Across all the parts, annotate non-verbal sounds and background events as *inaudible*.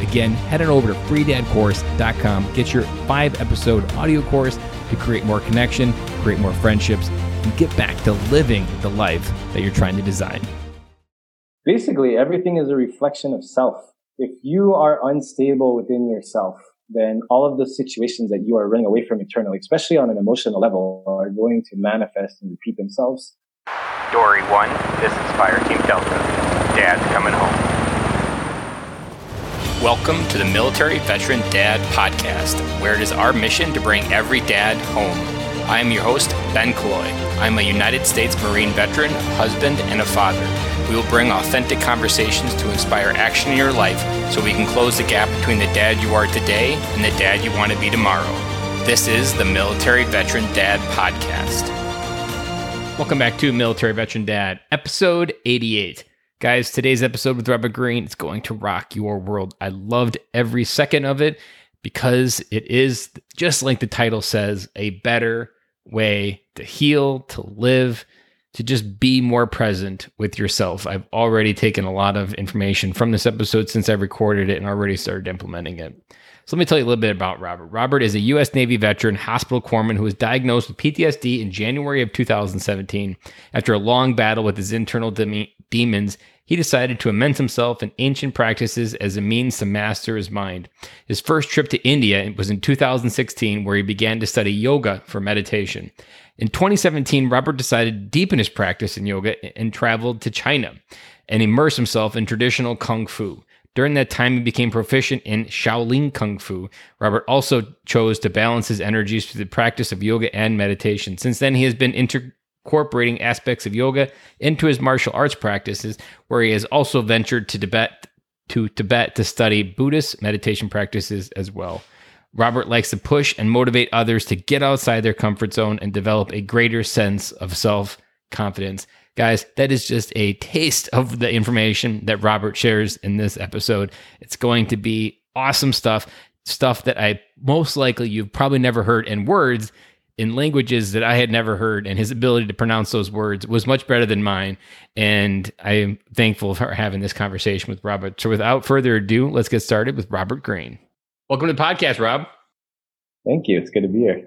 Again, head on over to freedadcourse.com, get your five episode audio course to create more connection, create more friendships, and get back to living the life that you're trying to design. Basically, everything is a reflection of self. If you are unstable within yourself, then all of the situations that you are running away from internally, especially on an emotional level, are going to manifest and repeat themselves. Dory 1, this is Fire Team Delta. Dad's coming home. Welcome to the Military Veteran Dad Podcast, where it is our mission to bring every dad home. I am your host, Ben Killoy. I'm a United States Marine veteran, husband, and a father. We will bring authentic conversations to inspire action in your life so we can close the gap between the dad you are today and the dad you want to be tomorrow. This is the Military Veteran Dad Podcast. Welcome back to Military Veteran Dad, episode 88. Guys, today's episode with Robert Greene is going to rock your world. I loved every second of it because it is, just like the title says, a better way to heal, to live, to just be more present with yourself. I've already taken a lot of information from this episode since I recorded it and already started implementing it. So let me tell you a little bit about Robert. Robert is a U.S. Navy veteran, hospital corpsman who was diagnosed with PTSD in January of 2017. After a long battle with his internal de- demons, he decided to immerse himself in ancient practices as a means to master his mind. His first trip to India was in 2016, where he began to study yoga for meditation. In 2017, Robert decided to deepen his practice in yoga and traveled to China and immerse himself in traditional kung fu. During that time, he became proficient in Shaolin Kung Fu. Robert also chose to balance his energies through the practice of yoga and meditation. Since then, he has been incorporating aspects of yoga into his martial arts practices, where he has also ventured to Tibet to Tibet to study Buddhist meditation practices as well. Robert likes to push and motivate others to get outside their comfort zone and develop a greater sense of self confidence. Guys, that is just a taste of the information that Robert shares in this episode. It's going to be awesome stuff, stuff that I most likely you've probably never heard in words in languages that I had never heard, and his ability to pronounce those words was much better than mine. And I am thankful for having this conversation with Robert. So, without further ado, let's get started with Robert Greene. Welcome to the podcast, Rob. Thank you. It's good to be here.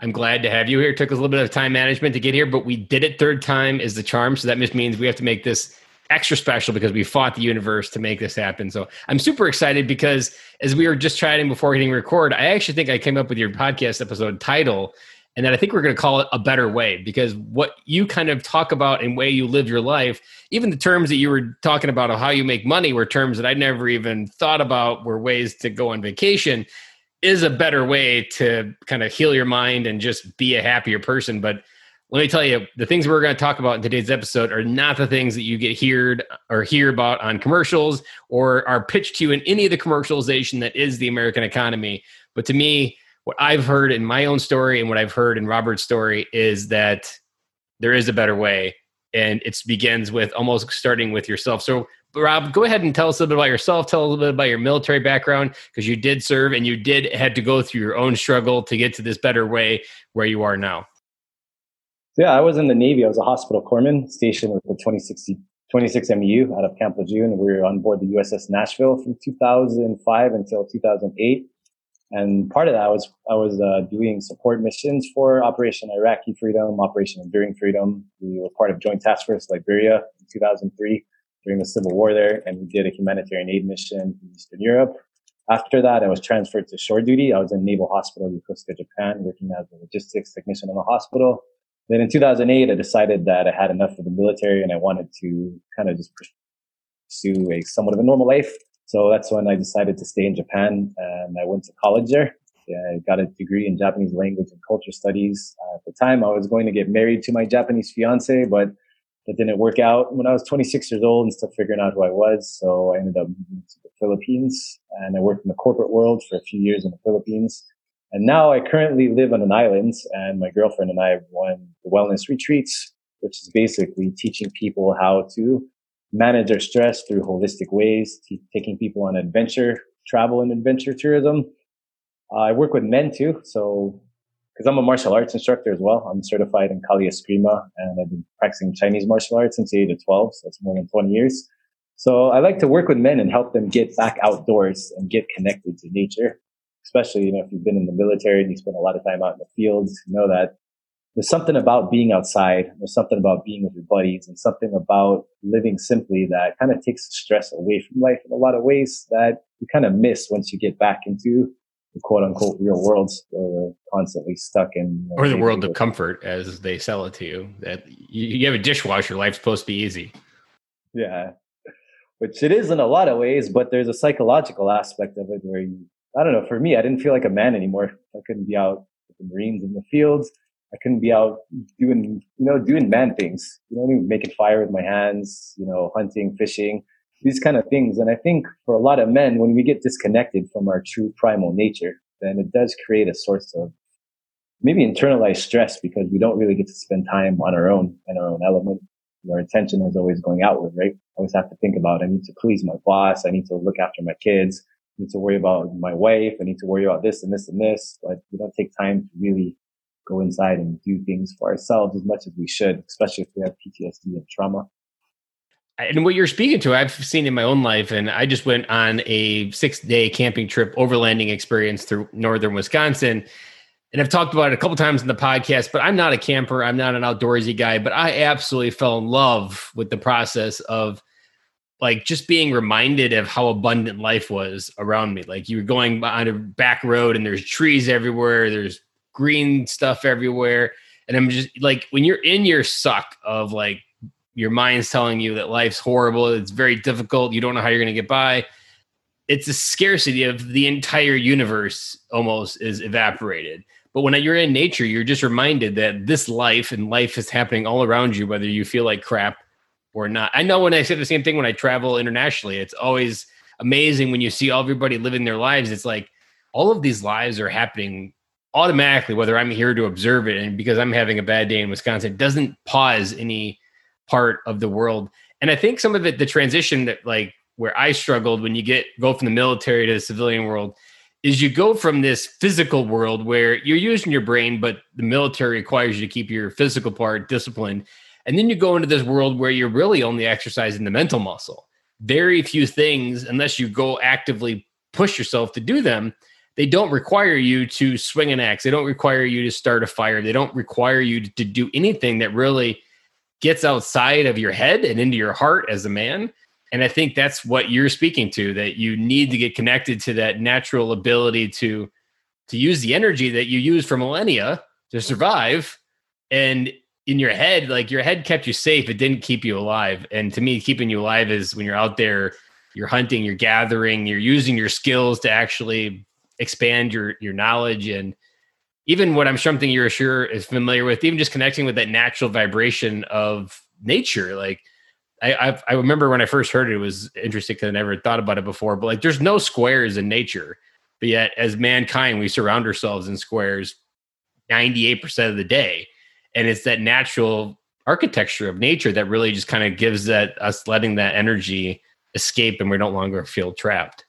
I'm glad to have you here. It took us a little bit of time management to get here, but we did it third time is the charm. So that just means we have to make this extra special because we fought the universe to make this happen. So I'm super excited because as we were just chatting before hitting record, I actually think I came up with your podcast episode title and then I think we're going to call it a better way because what you kind of talk about and way you live your life, even the terms that you were talking about of how you make money were terms that I never even thought about were ways to go on vacation is a better way to kind of heal your mind and just be a happier person. But let me tell you, the things we're going to talk about in today's episode are not the things that you get heard or hear about on commercials or are pitched to you in any of the commercialization that is the American economy. But to me, what I've heard in my own story and what I've heard in Robert's story is that there is a better way. And it begins with almost starting with yourself. So Rob, go ahead and tell us a little bit about yourself. Tell us a little bit about your military background because you did serve and you did had to go through your own struggle to get to this better way where you are now. Yeah, I was in the Navy. I was a hospital corpsman stationed with the 26, 26 MEU out of Camp Lejeune. We were on board the USS Nashville from 2005 until 2008. And part of that was I was uh, doing support missions for Operation Iraqi Freedom, Operation Enduring Freedom. We were part of Joint Task Force Liberia in 2003 during the civil war there, and we did a humanitarian aid mission in Eastern Europe. After that, I was transferred to shore duty. I was in Naval Hospital Yokosuka, Japan, working as a logistics technician in the hospital. Then in 2008, I decided that I had enough of the military and I wanted to kind of just pursue a somewhat of a normal life. So that's when I decided to stay in Japan and I went to college there. I got a degree in Japanese language and culture studies. Uh, at the time, I was going to get married to my Japanese fiance, but that didn't work out when I was 26 years old and still figuring out who I was. So I ended up moving to the Philippines and I worked in the corporate world for a few years in the Philippines. And now I currently live on an island and my girlfriend and I run wellness retreats, which is basically teaching people how to manage their stress through holistic ways, t- taking people on adventure, travel and adventure tourism. Uh, I work with men too. So, because I'm a martial arts instructor as well, I'm certified in Kali Eskrima and I've been practicing Chinese martial arts since the age of 12. So that's more than 20 years. So I like to work with men and help them get back outdoors and get connected to nature especially, you know, if you've been in the military and you spend a lot of time out in the fields, you know that there's something about being outside. There's something about being with your buddies and something about living simply that kind of takes the stress away from life in a lot of ways that you kind of miss once you get back into the quote unquote real world where we're constantly stuck in. You know, or the world of comfort as they sell it to you that you, you have a dishwasher. Life's supposed to be easy. Yeah. Which it is in a lot of ways, but there's a psychological aspect of it where you I don't know. For me, I didn't feel like a man anymore. I couldn't be out with the Marines in the fields. I couldn't be out doing, you know, doing man things. You know, making fire with my hands. You know, hunting, fishing, these kind of things. And I think for a lot of men, when we get disconnected from our true primal nature, then it does create a source of maybe internalized stress because we don't really get to spend time on our own and our own element. Our attention is always going outward, right? I always have to think about, I need to please my boss. I need to look after my kids need to worry about my wife. I need to worry about this and this and this, but we don't take time to really go inside and do things for ourselves as much as we should, especially if we have PTSD and trauma. And what you're speaking to, I've seen in my own life. And I just went on a six day camping trip, overlanding experience through northern Wisconsin. And I've talked about it a couple times in the podcast, but I'm not a camper. I'm not an outdoorsy guy, but I absolutely fell in love with the process of like just being reminded of how abundant life was around me. Like you were going on a back road and there's trees everywhere, there's green stuff everywhere. And I'm just like, when you're in your suck of like your mind's telling you that life's horrible, it's very difficult, you don't know how you're going to get by. It's a scarcity of the entire universe almost is evaporated. But when you're in nature, you're just reminded that this life and life is happening all around you, whether you feel like crap or not. I know when I say the same thing when I travel internationally, it's always amazing when you see everybody living their lives. It's like all of these lives are happening automatically, whether I'm here to observe it and because I'm having a bad day in Wisconsin, doesn't pause any part of the world. And I think some of it, the transition that like where I struggled when you get go from the military to the civilian world is you go from this physical world where you're using your brain, but the military requires you to keep your physical part disciplined. And then you go into this world where you're really only exercising the mental muscle. Very few things, unless you go actively push yourself to do them, they don't require you to swing an axe. They don't require you to start a fire. They don't require you to do anything that really gets outside of your head and into your heart as a man. And I think that's what you're speaking to that you need to get connected to that natural ability to to use the energy that you use for millennia to survive and in your head, like your head kept you safe. It didn't keep you alive. And to me, keeping you alive is when you're out there, you're hunting, you're gathering, you're using your skills to actually expand your your knowledge and even what I'm something you're sure is familiar with, even just connecting with that natural vibration of nature. Like I I've, i remember when I first heard it, it was interesting because I never thought about it before. But like, there's no squares in nature, but yet as mankind, we surround ourselves in squares 98% of the day and it's that natural architecture of nature that really just kind of gives that us letting that energy escape and we no longer feel trapped.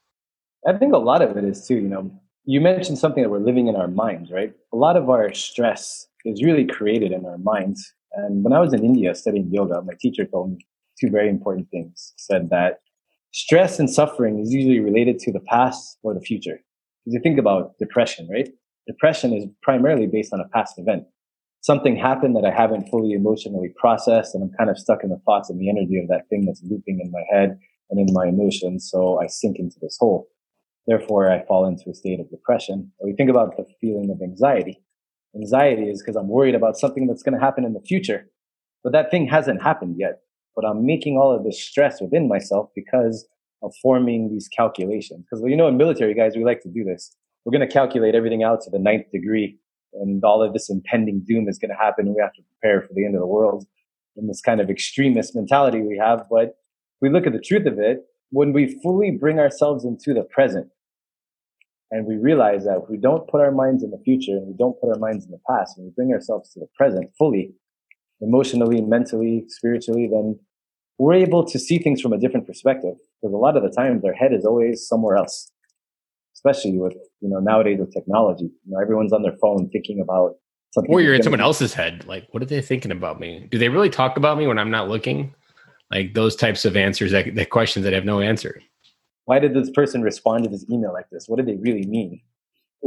I think a lot of it is too you know you mentioned something that we're living in our minds right? A lot of our stress is really created in our minds. And when i was in india studying yoga my teacher told me two very important things. Said that stress and suffering is usually related to the past or the future. Because you think about depression right? Depression is primarily based on a past event something happened that I haven't fully emotionally processed and I'm kind of stuck in the thoughts and the energy of that thing that's looping in my head and in my emotions. So I sink into this hole. Therefore, I fall into a state of depression. Or we think about the feeling of anxiety. Anxiety is because I'm worried about something that's going to happen in the future, but that thing hasn't happened yet. But I'm making all of this stress within myself because of forming these calculations. Because, you know, in military guys, we like to do this. We're going to calculate everything out to the ninth degree and all of this impending doom is going to happen and we have to prepare for the end of the world in this kind of extremist mentality we have. But we look at the truth of it, when we fully bring ourselves into the present and we realize that if we don't put our minds in the future and we don't put our minds in the past, and we bring ourselves to the present fully, emotionally, mentally, spiritually, then we're able to see things from a different perspective. Because a lot of the times our head is always somewhere else, especially with, you know, nowadays with technology. You know, everyone's on their phone thinking about something. Or you're in someone else's head. Like, what are they thinking about me? Do they really talk about me when I'm not looking? Like those types of answers, that, that questions that have no answer. Why did this person respond to this email like this? What did they really mean?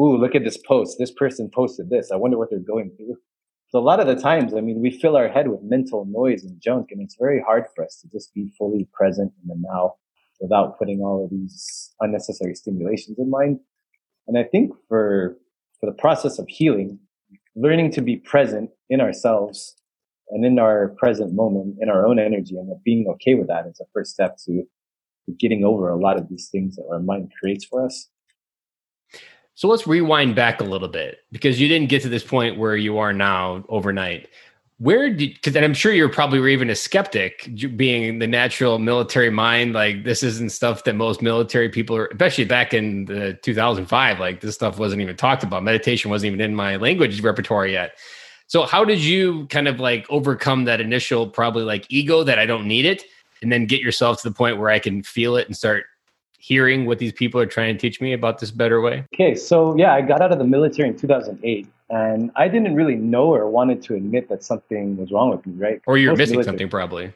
Ooh, look at this post. This person posted this. I wonder what they're going through. So a lot of the times, I mean, we fill our head with mental noise and junk, and it's very hard for us to just be fully present in the now without putting all of these unnecessary stimulations in mind. And I think for for the process of healing, learning to be present in ourselves and in our present moment, in our own energy, and being okay with that is a first step to, to getting over a lot of these things that our mind creates for us. So let's rewind back a little bit because you didn't get to this point where you are now overnight. Where did, because I'm sure you're probably even a skeptic, being the natural military mind. Like, this isn't stuff that most military people are, especially back in the 2005, like, this stuff wasn't even talked about. Meditation wasn't even in my language repertoire yet. So, how did you kind of like overcome that initial, probably like ego that I don't need it, and then get yourself to the point where I can feel it and start hearing what these people are trying to teach me about this better way? Okay, so yeah, I got out of the military in 2008, and I didn't really know or wanted to admit that something was wrong with me, right? Or you're missing military. something, probably.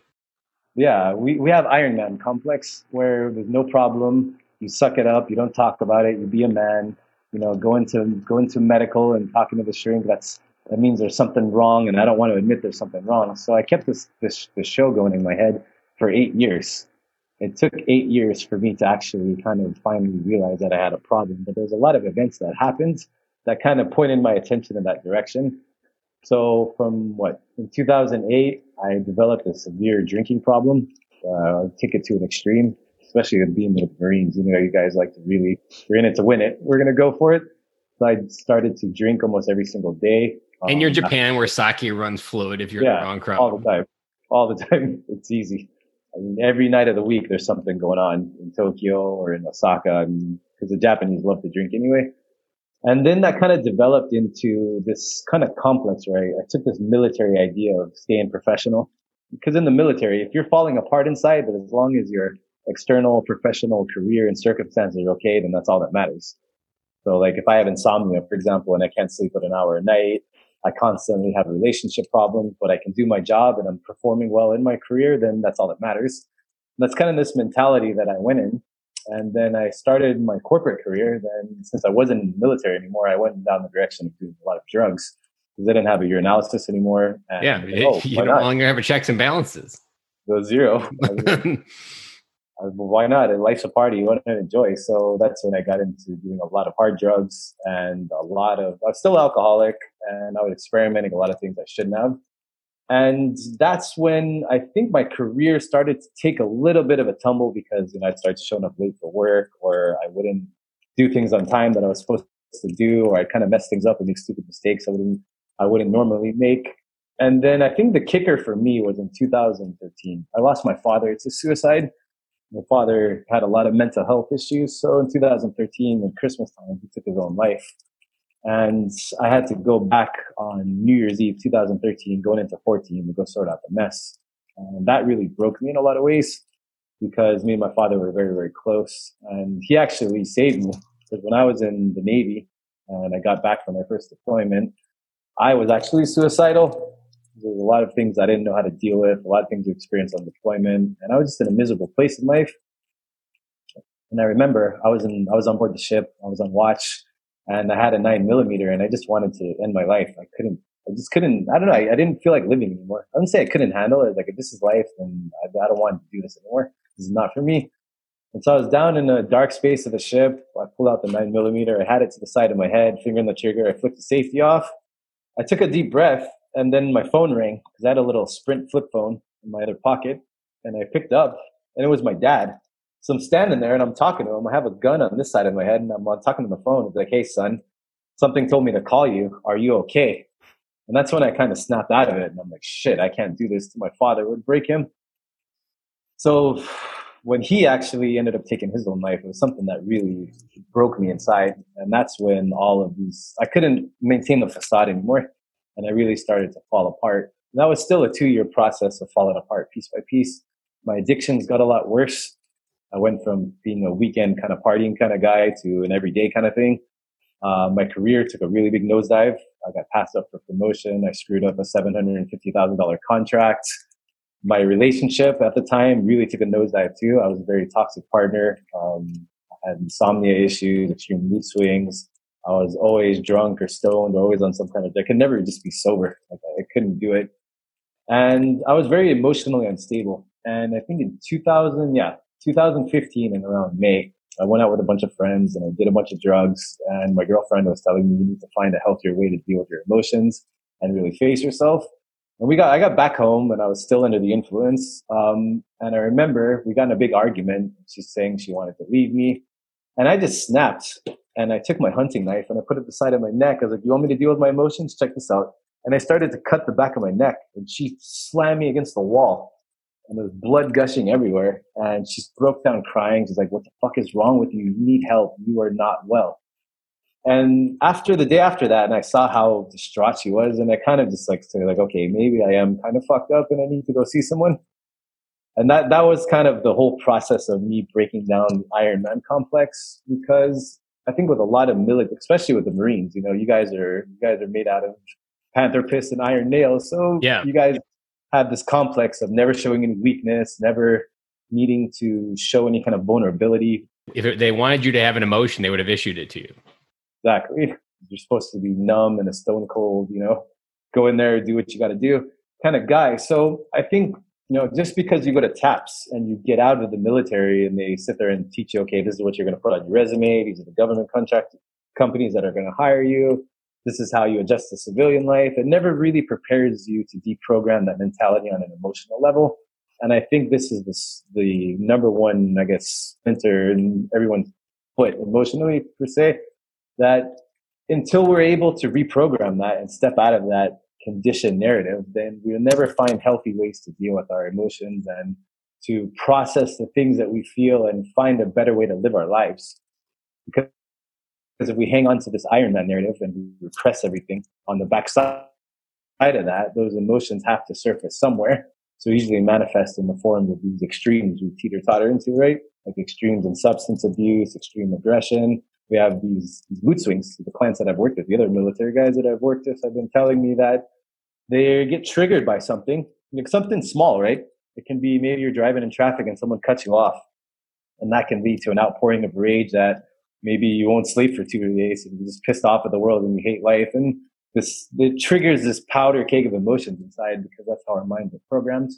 Yeah, we, we have Iron Man complex where there's no problem. You suck it up. You don't talk about it. You be a man. You know, go into go into medical and talking to the shrink. That's that means there's something wrong, and I don't want to admit there's something wrong. So I kept this this this show going in my head for eight years it took eight years for me to actually kind of finally realize that I had a problem. But there's a lot of events that happened that kind of pointed my attention in that direction. So from what in 2008, I developed a severe drinking problem. Uh, I took it to an extreme, especially with being with the Marines. You know, you guys like to really, we're in it to win it. We're going to go for it. So I started to drink almost every single day. And you're um, Japan where sake runs fluid if you're yeah, in the wrong crowd. All the time. All the *laughs* time. It's easy. I mean, every night of the week, there's something going on in Tokyo or in Osaka because the Japanese love to drink anyway. And then that kind of developed into this kind of complex where I, I took this military idea of staying professional. Because in the military, if you're falling apart inside, but as long as your external professional career and circumstances are okay, then that's all that matters. So like if I have insomnia, for example, and I can't sleep for an hour a night, I constantly have relationship problems, but I can do my job and I'm performing well in my career, then that's all that matters. And that's kind of this mentality that I went in. And then I started my corporate career. Then since I wasn't in the military anymore, I went down the direction of doing a lot of drugs because I didn't have a urinalysis anymore. And yeah, oh, you no longer have a checks and balances. Go zero. *laughs* why not? Life's a party. You want to enjoy. So that's when I got into doing a lot of hard drugs and a lot of, I was still alcoholic and I was experimenting a lot of things I shouldn't have. And that's when I think my career started to take a little bit of a tumble because, you know, I'd start showing up late for work or I wouldn't do things on time that I was supposed to do, or I'd kind of mess things up and make stupid mistakes I wouldn't, I wouldn't normally make. And then I think the kicker for me was in 2013. I lost my father to suicide my father had a lot of mental health issues. So in 2013, at Christmas time, he took his own life. And I had to go back on New Year's Eve 2013, going into 14 to go sort out the mess. And that really broke me in a lot of ways because me and my father were very, very close. And he actually saved me because when I was in the Navy and I got back from my first deployment, I was actually suicidal there's a lot of things I didn't know how to deal with, a lot of things to experience on deployment, and I was just in a miserable place in life. And I remember I was in, I was on board the ship, I was on watch, and I had a nine millimeter, and I just wanted to end my life. I couldn't, I just couldn't, I don't know, I, I didn't feel like living anymore. I wouldn't say I couldn't handle it. Like if this is life, then I, I don't want to do this anymore. This is not for me. And so I was down in a dark space of the ship. I pulled out the nine millimeter. I had it to the side of my head, finger on the trigger. I flicked the safety off. I took a deep breath and then my phone rang because I had a little Sprint flip phone in my other pocket, and I picked up, and it was my dad. So I'm standing there and I'm talking to him. I have a gun on this side of my head, and I'm talking to the phone. It's like, "Hey, son, something told me to call you. Are you okay?" And that's when I kind of snapped out of it, and I'm like, "Shit, I can't do this to my father. It would break him." So when he actually ended up taking his own life, it was something that really broke me inside. And that's when all of these, I couldn't maintain the facade anymore. And I really started to fall apart. And that was still a two year process of falling apart piece by piece. My addictions got a lot worse. I went from being a weekend kind of partying kind of guy to an everyday kind of thing. Uh, my career took a really big nosedive. I got passed up for promotion. I screwed up a $750,000 contract my relationship at the time really took a nosedive too. I was a very toxic partner. Um, I had insomnia issues, extreme mood swings. I was always drunk or stoned or always on some kind of, I could never just be sober. Like I couldn't do it. And I was very emotionally unstable. And I think in 2000, yeah, 2015 and around May, I went out with a bunch of friends and I did a bunch of drugs. And my girlfriend was telling me you need to find a healthier way to deal with your emotions and really face yourself. And we got, I got back home and I was still under the influence. Um, and I remember we got in a big argument. She's saying she wanted to leave me. And I just snapped and I took my hunting knife and I put it beside of my neck. I was like, you want me to deal with my emotions? Check this out. And I started to cut the back of my neck and she slammed me against the wall and there was blood gushing everywhere. And she broke down crying. She's like, what the fuck is wrong with you? You need help. You are not well. And after the day after that, and I saw how distraught she was, and I kind of just like say like, okay, maybe I am kind of fucked up, and I need to go see someone. And that that was kind of the whole process of me breaking down the Iron Man complex because I think with a lot of military, especially with the Marines, you know, you guys are you guys are made out of panther piss and iron nails, so yeah. you guys this complex of never showing any weakness, never needing to show any kind of vulnerability. If they wanted you to have an emotion, they would have issued it to you. Exactly. You're supposed to be numb and a stone cold, you know, go in there, do what you got to do kind of guy. So I think, you know, just because you go to TAPS and you get out of the military and they sit there and teach you, okay, this is what you're going to put on your resume. These are the government contract companies that are going to hire you. This is how you adjust to civilian life. It never really prepares you to deprogram that mentality on an emotional level. And I think this is this, the number one, I guess, splinter in everyone's foot emotionally per se that until we're able to reprogram that and step out of that conditioned narrative, then we'll never find healthy ways to deal with our emotions and to process the things that we feel and find a better way to live our lives. Because if we hang on to this Iron Man narrative and we repress everything on the backside side of that, those emotions have to surface somewhere. So usually manifest in the form of these extremes we teeter totter into, right? Like extremes in substance abuse, extreme aggression, we have these, these mood swings. The clients that I've worked with, the other military guys that I've worked with, have been telling me that they get triggered by something, like something small, right? It can be maybe you're driving in traffic and someone cuts you off, and that can lead to an outpouring of rage that maybe you won't sleep for two days and you're just pissed off at the world and you hate life. And this it triggers this powder keg of emotions inside because that's how our minds are programmed.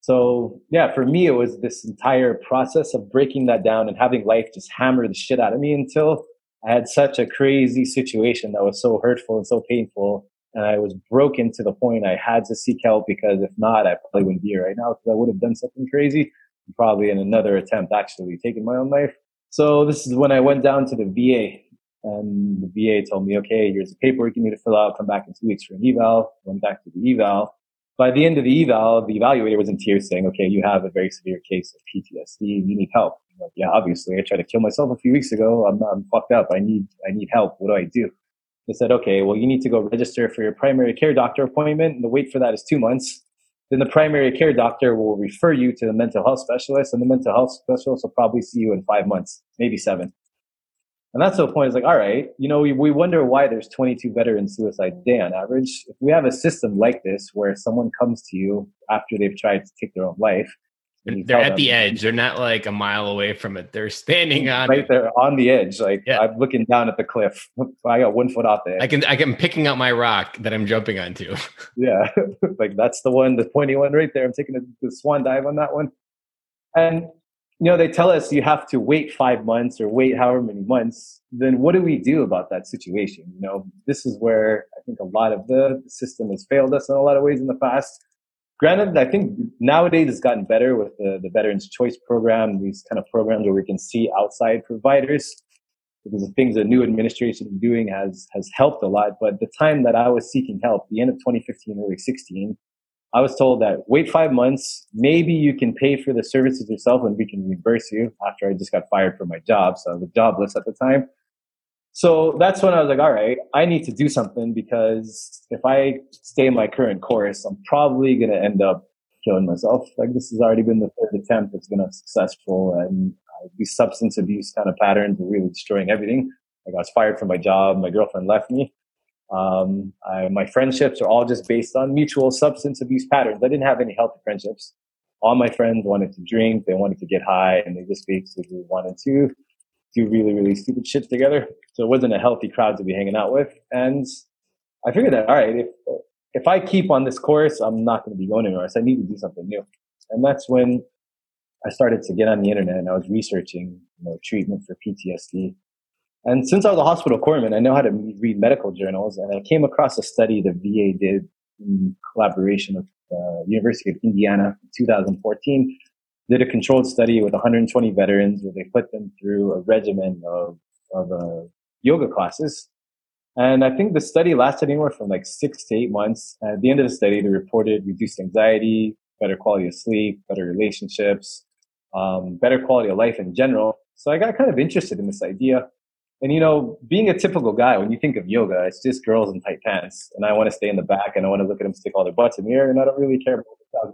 So yeah, for me, it was this entire process of breaking that down and having life just hammer the shit out of me until I had such a crazy situation that was so hurtful and so painful. And I was broken to the point I had to seek help because if not, I probably wouldn't be here right now because I would have done something crazy. Probably in another attempt, actually taking my own life. So this is when I went down to the VA and the VA told me, okay, here's the paperwork you need to fill out. Come back in two weeks for an eval. Went back to the eval by the end of the eval, the evaluator was in tears saying, okay, you have a very severe case of PTSD. You need help. Like, yeah, obviously I tried to kill myself a few weeks ago. I'm, I'm fucked up. I need, I need help. What do I do? They said, okay, well, you need to go register for your primary care doctor appointment. And the wait for that is two months. Then the primary care doctor will refer you to the mental health specialist and the mental health specialist will probably see you in five months, maybe seven. And that's the point. It's like, all right, you know, we, we wonder why there's 22 veteran suicide day on average. If we have a system like this where someone comes to you after they've tried to take their own life, they're at them, the edge. They're not like a mile away from it. They're standing on right there on the edge. Like yeah. I'm looking down at the cliff. *laughs* I got one foot off there. I can I can picking up my rock that I'm jumping onto. *laughs* yeah, *laughs* like that's the one, the pointy one right there. I'm taking a, the swan dive on that one. And you know, they tell us you have to wait five months or wait however many months, then what do we do about that situation? You know, this is where I think a lot of the system has failed us in a lot of ways in the past. Granted, I think nowadays it's gotten better with the, the Veterans Choice Program, these kind of programs where we can see outside providers because the things the new administration is doing has, has helped a lot. But the time that I was seeking help, the end of 2015, early 16, I was told that wait five months, maybe you can pay for the services yourself and we can reimburse you after I just got fired from my job. So I was jobless at the time. So that's when I was like, all right, I need to do something because if I stay in my current course, I'm probably going to end up killing myself. Like this has already been the third attempt that's been unsuccessful and uh, these substance abuse kind of patterns are really destroying everything. Like I was fired from my job. My girlfriend left me. Um, I, my friendships are all just based on mutual substance abuse patterns. I didn't have any healthy friendships. All my friends wanted to drink, they wanted to get high, and they just basically wanted to do really, really stupid shit together. So it wasn't a healthy crowd to be hanging out with. And I figured that, all right, if, if I keep on this course, I'm not going to be going anywhere. So I need to do something new. And that's when I started to get on the internet and I was researching, you know, treatment for PTSD. And since I was a hospital corpsman, I know how to read medical journals. And I came across a study the VA did in collaboration with the uh, University of Indiana in 2014 did a controlled study with 120 veterans where they put them through a regimen of, of uh, yoga classes. And I think the study lasted anywhere from like six to eight months. At the end of the study, they reported reduced anxiety, better quality of sleep, better relationships, um, better quality of life in general. So I got kind of interested in this idea. And you know, being a typical guy, when you think of yoga, it's just girls in tight pants, and I want to stay in the back, and I want to look at them stick all their butts in the air, and I don't really care about the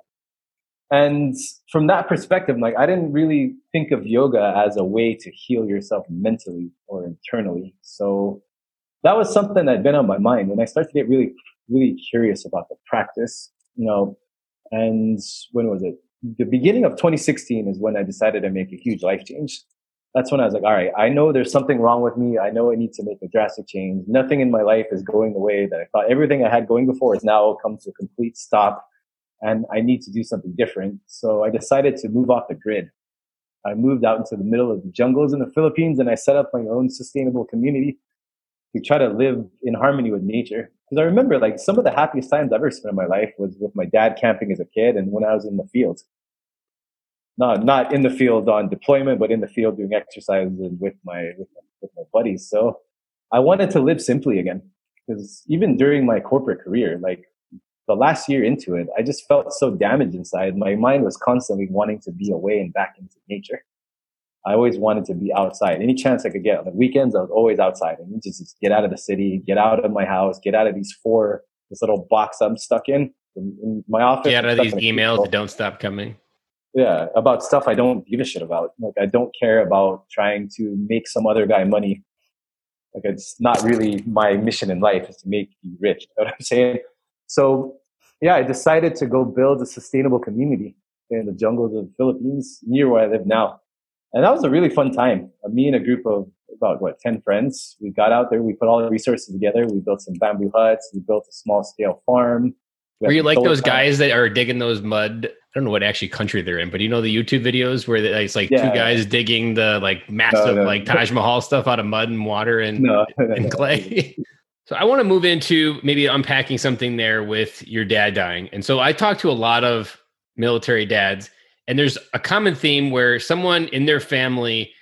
and from that perspective, like I didn't really think of yoga as a way to heal yourself mentally or internally. So that was something that had been on my mind. And I started to get really, really curious about the practice, you know, and when was it? The beginning of 2016 is when I decided to make a huge life change. That's when I was like, all right, I know there's something wrong with me. I know I need to make a drastic change. Nothing in my life is going the way that I thought. Everything I had going before has now come to a complete stop and I need to do something different. So I decided to move off the grid. I moved out into the middle of the jungles in the Philippines and I set up my own sustainable community to try to live in harmony with nature. Because I remember like some of the happiest times I've ever spent in my life was with my dad camping as a kid and when I was in the field. Not, not in the field on deployment, but in the field doing exercises with my, with my, with my buddies. So I wanted to live simply again. Because even during my corporate career, like the last year into it, I just felt so damaged inside. My mind was constantly wanting to be away and back into nature. I always wanted to be outside. Any chance I could get on the weekends, I was always outside and just, just get out of the city, get out of my house, get out of these four, this little box I'm stuck in, in my office. Get out of these emails that don't stop coming. Yeah, about stuff I don't give a shit about. Like I don't care about trying to make some other guy money. Like it's not really my mission in life is to make you rich. You know what I'm saying? So yeah, I decided to go build a sustainable community in the jungles of the Philippines near where I live now. And that was a really fun time. Uh, me and a group of about what, 10 friends, we got out there, we put all the resources together. We built some bamboo huts. We built a small scale farm. Were you like those guys that are digging those mud? I don't know what actually country they're in, but you know the YouTube videos where it's like yeah. two guys digging the like massive no, no. like Taj Mahal stuff out of mud and water and, no, *laughs* and clay. *laughs* So I want to move into maybe unpacking something there with your dad dying. And so I talked to a lot of military dads, and there's a common theme where someone in their family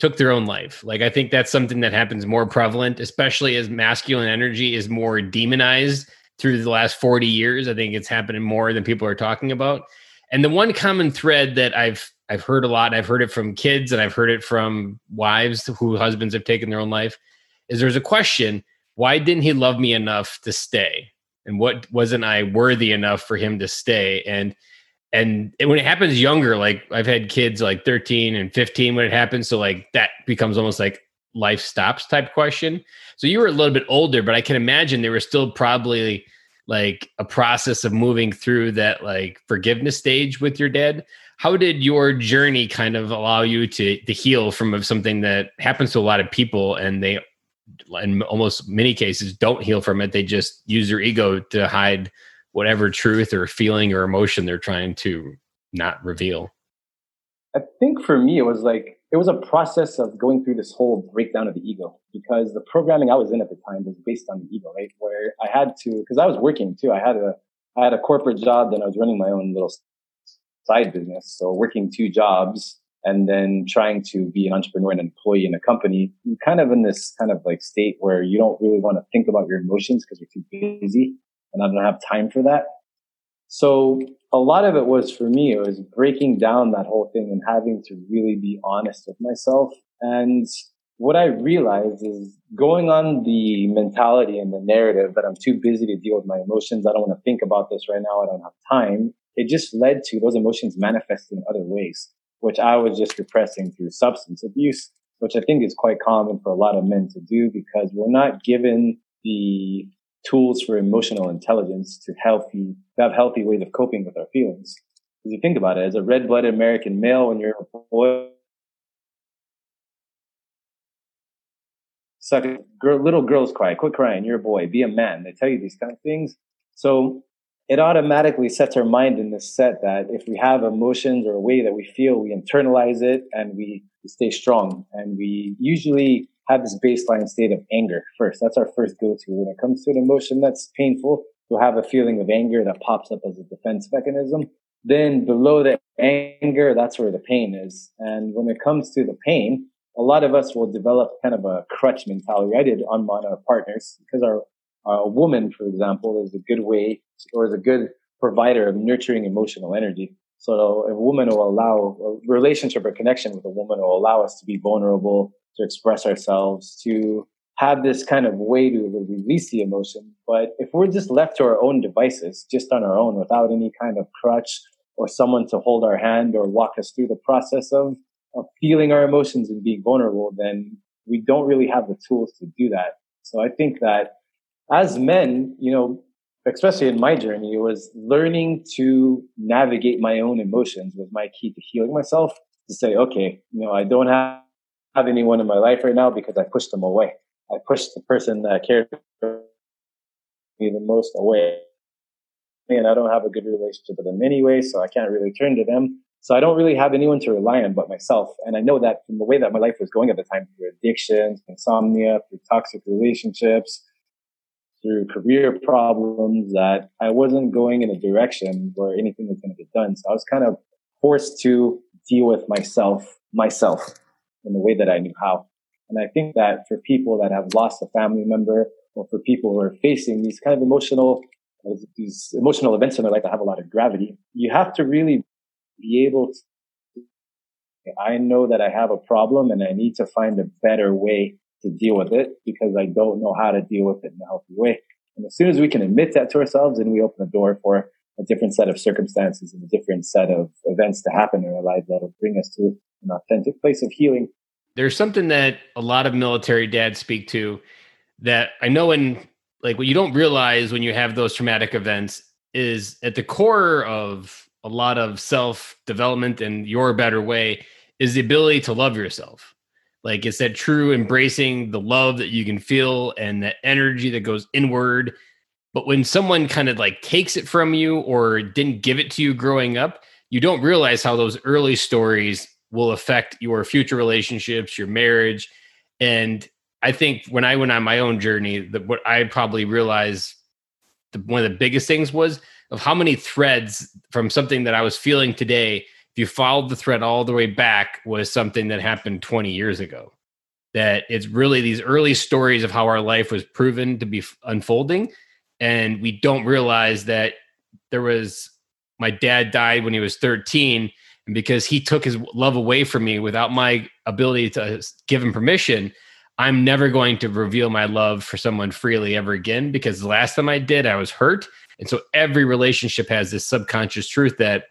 took their own life. Like I think that's something that happens more prevalent, especially as masculine energy is more demonized through the last 40 years. I think it's happening more than people are talking about. And the one common thread that I've I've heard a lot, I've heard it from kids and I've heard it from wives who husbands have taken their own life, is there's a question why didn't he love me enough to stay? And what wasn't I worthy enough for him to stay? And and when it happens younger, like I've had kids like 13 and 15 when it happens, so like that becomes almost like life stops type question. So you were a little bit older, but I can imagine there was still probably like a process of moving through that like forgiveness stage with your dad. How did your journey kind of allow you to to heal from something that happens to a lot of people and they in almost many cases don't heal from it. They just use their ego to hide whatever truth or feeling or emotion they're trying to not reveal. I think for me it was like it was a process of going through this whole breakdown of the ego because the programming i was in at the time was based on the ego right? Where i had to because i was working too. I had a i had a corporate job then i was running my own little side business. So working two jobs and then trying to be an entrepreneur and an employee in a company, you're kind of in this kind of like state where you don't really want to think about your emotions because you're too busy and I don't have time for that. So a lot of it was for me, it was breaking down that whole thing and having to really be honest with myself. And what I realized is going on the mentality and the narrative that I'm too busy to deal with my emotions. I don't want to think about this right now. I don't have time. It just led to those emotions manifesting other ways, which I was just repressing through substance abuse, which I think is quite common for a lot of men to do because we're not given the tools for emotional intelligence to healthy, to have healthy ways of coping with our feelings. If you think about it, as a red-blooded American male, when you're a boy, suck girl, little girls cry, quit crying, you're a boy, be a man. They tell you these kind of things. So it automatically sets our mind in this set that if we have emotions or a way that we feel, we internalize it and we stay strong. And we usually have this baseline state of anger first. That's our first go-to. When it comes to an emotion that's painful, we'll have a feeling of anger that pops up as a defense mechanism. Then below the anger, that's where the pain is. And when it comes to the pain, a lot of us will develop kind of a crutch mentality. I did on, my partners because our, our woman, for example, is a good way or is a good provider of nurturing emotional energy. So a woman will allow a relationship or connection with a woman will allow us to be vulnerable, to express ourselves, to have this kind of way to release the emotion. But if we're just left to our own devices, just on our own, without any kind of crutch or someone to hold our hand or walk us through the process of, of feeling our emotions and being vulnerable, then we don't really have the tools to do that. So I think that as men, you know, especially in my journey, was learning to navigate my own emotions was my key to healing myself. To say, okay, you know, I don't have, have anyone in my life right now because I pushed them away. I pushed the person that cared for me the most away. And I don't have a good relationship with them anyway, so I can't really turn to them. So I don't really have anyone to rely on but myself. And I know that from the way that my life was going at the time through addictions, insomnia, through toxic relationships, through career problems that I wasn't going in a direction where anything was going to get done. So I was kind of forced to deal with myself, myself in the way that I knew how. And I think that for people that have lost a family member or for people who are facing these kind of emotional, these emotional events in their life that have a lot of gravity, you have to really be able to, I know that I have a problem and I need to find a better way to deal with it because I don't know how to deal with it in a healthy way. And as soon as we can admit that to ourselves, then we open the door for a different set of circumstances and a different set of events to happen in our lives that'll bring us to an authentic place of healing. There's something that a lot of military dads speak to that I know in like what you don't realize when you have those traumatic events is at the core of a lot of self development and your better way is the ability to love yourself like it's that true embracing the love that you can feel and that energy that goes inward. But when someone kind of like takes it from you or didn't give it to you growing up, you don't realize how those early stories will affect your future relationships, your marriage. And I think when I went on my own journey, that what I probably realized the, one of the biggest things was of how many threads from something that I was feeling today you followed the thread all the way back was something that happened 20 years ago. That it's really these early stories of how our life was proven to be unfolding. And we don't realize that there was my dad died when he was 13 and because he took his love away from me without my ability to give him permission i'm never going to reveal my love for someone freely ever again because the last time i did i was hurt. And so every relationship has this subconscious truth that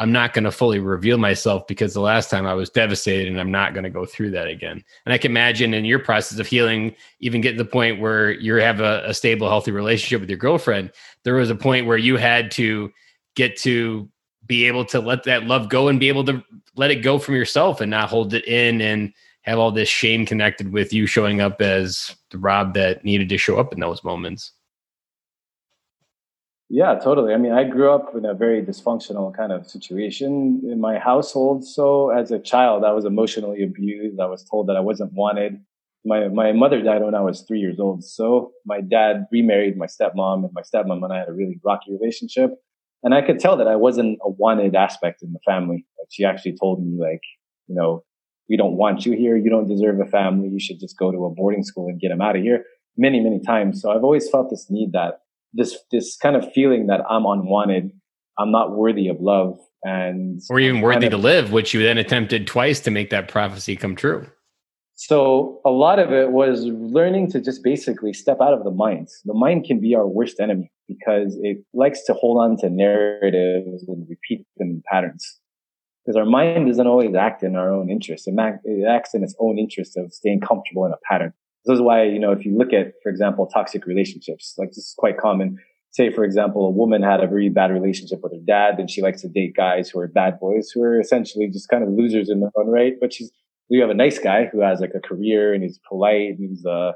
I'm not going to fully reveal myself because the last time I was devastated and I'm not going to go through that again. And I can imagine in your process of healing, even getting to the point where you have a, a, stable, healthy relationship with your girlfriend, there was a point where you had to get to be able to let that love go and be able to let it go from yourself and not hold it in and have all this shame connected with you showing up as the Rob that needed to show up in those moments. Yeah, totally. I mean, I grew up in a very dysfunctional kind of situation in my household. So as a child, I was emotionally abused. I was told that I wasn't wanted. My, my mother died when I was three years old. So my dad remarried my stepmom and my stepmom and I had a really rocky relationship. And I could tell that I wasn't a wanted aspect in the family. Like she actually told me like, you know, we don't want you here. You don't deserve a family. You should just go to a boarding school and get them out of here many, many times. So I've always felt this need that this this kind of feeling that I'm unwanted I'm not worthy of love and or even worthy of, to live, which you then attempted twice to make that prophecy come true. So a lot of it was learning to just basically step out of the mind. The mind can be our worst enemy because it likes to hold on to narratives and repeat them in patterns. Because our mind doesn't always act in our own interest. It, acts in its own interest of staying comfortable in a pattern. This is why, you know, if you look at, for example, toxic relationships, like this is quite common say, for example, a woman had a very bad relationship with her dad, and she likes to date guys who are bad boys, who are essentially just kind of losers in their own right. But she's, you have a nice guy who has like a career and he's polite and he's a,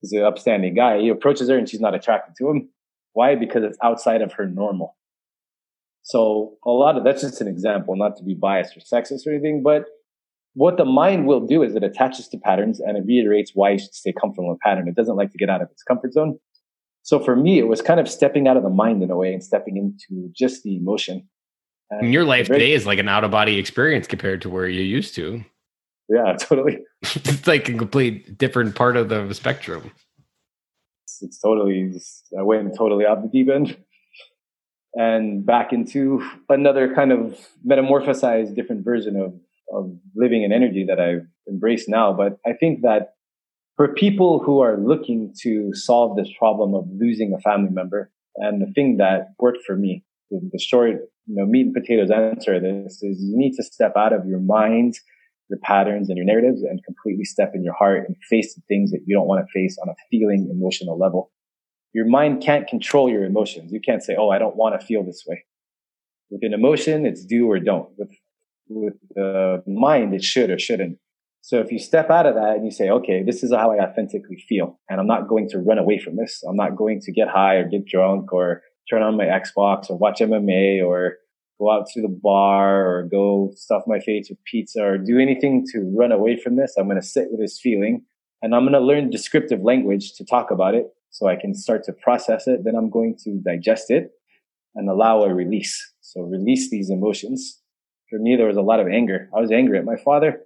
he's an upstanding guy. He approaches her and she's not attracted to him. Why? Because it's outside of her normal. So a lot of that's just an example, not to be biased or sexist or anything, but what the mind will do is it attaches to patterns and it reiterates why you should stay comfortable in a pattern. It doesn't like to get out of its comfort zone. So for me, it was kind of stepping out of the mind in a way and stepping into just the emotion. And your life very, today is like an out of body experience compared to where you used to. Yeah, *laughs* totally. *laughs* it's like a complete different part of the spectrum. It's, it's totally, I went totally off the deep end and back into another kind of metamorphosized different version of, of living and energy that I've embraced now. But I think that for people who are looking to solve this problem of losing a family member, and the thing that worked for me, the, the short, you know, meat and potatoes answer this is you need to step out of your mind, your patterns and your narratives and completely step in your heart and face the things that you don't want to face on a feeling emotional level. Your mind can't control your emotions. You can't say, Oh, I don't want to feel this way. With an emotion, it's do or don't. With, with the mind, it should or shouldn't. So if you step out of that and you say, okay, this is how I authentically feel, and I'm not going to run away from this. I'm not going to get high or get drunk or turn on my Xbox or watch MMA or go out to the bar or go stuff my face with pizza or do anything to run away from this. I'm going to sit with this feeling and I'm going to learn descriptive language to talk about it so I can start to process it. Then I'm going to digest it and allow a release. So release these emotions. For me, there was a lot of anger. I was angry at my father.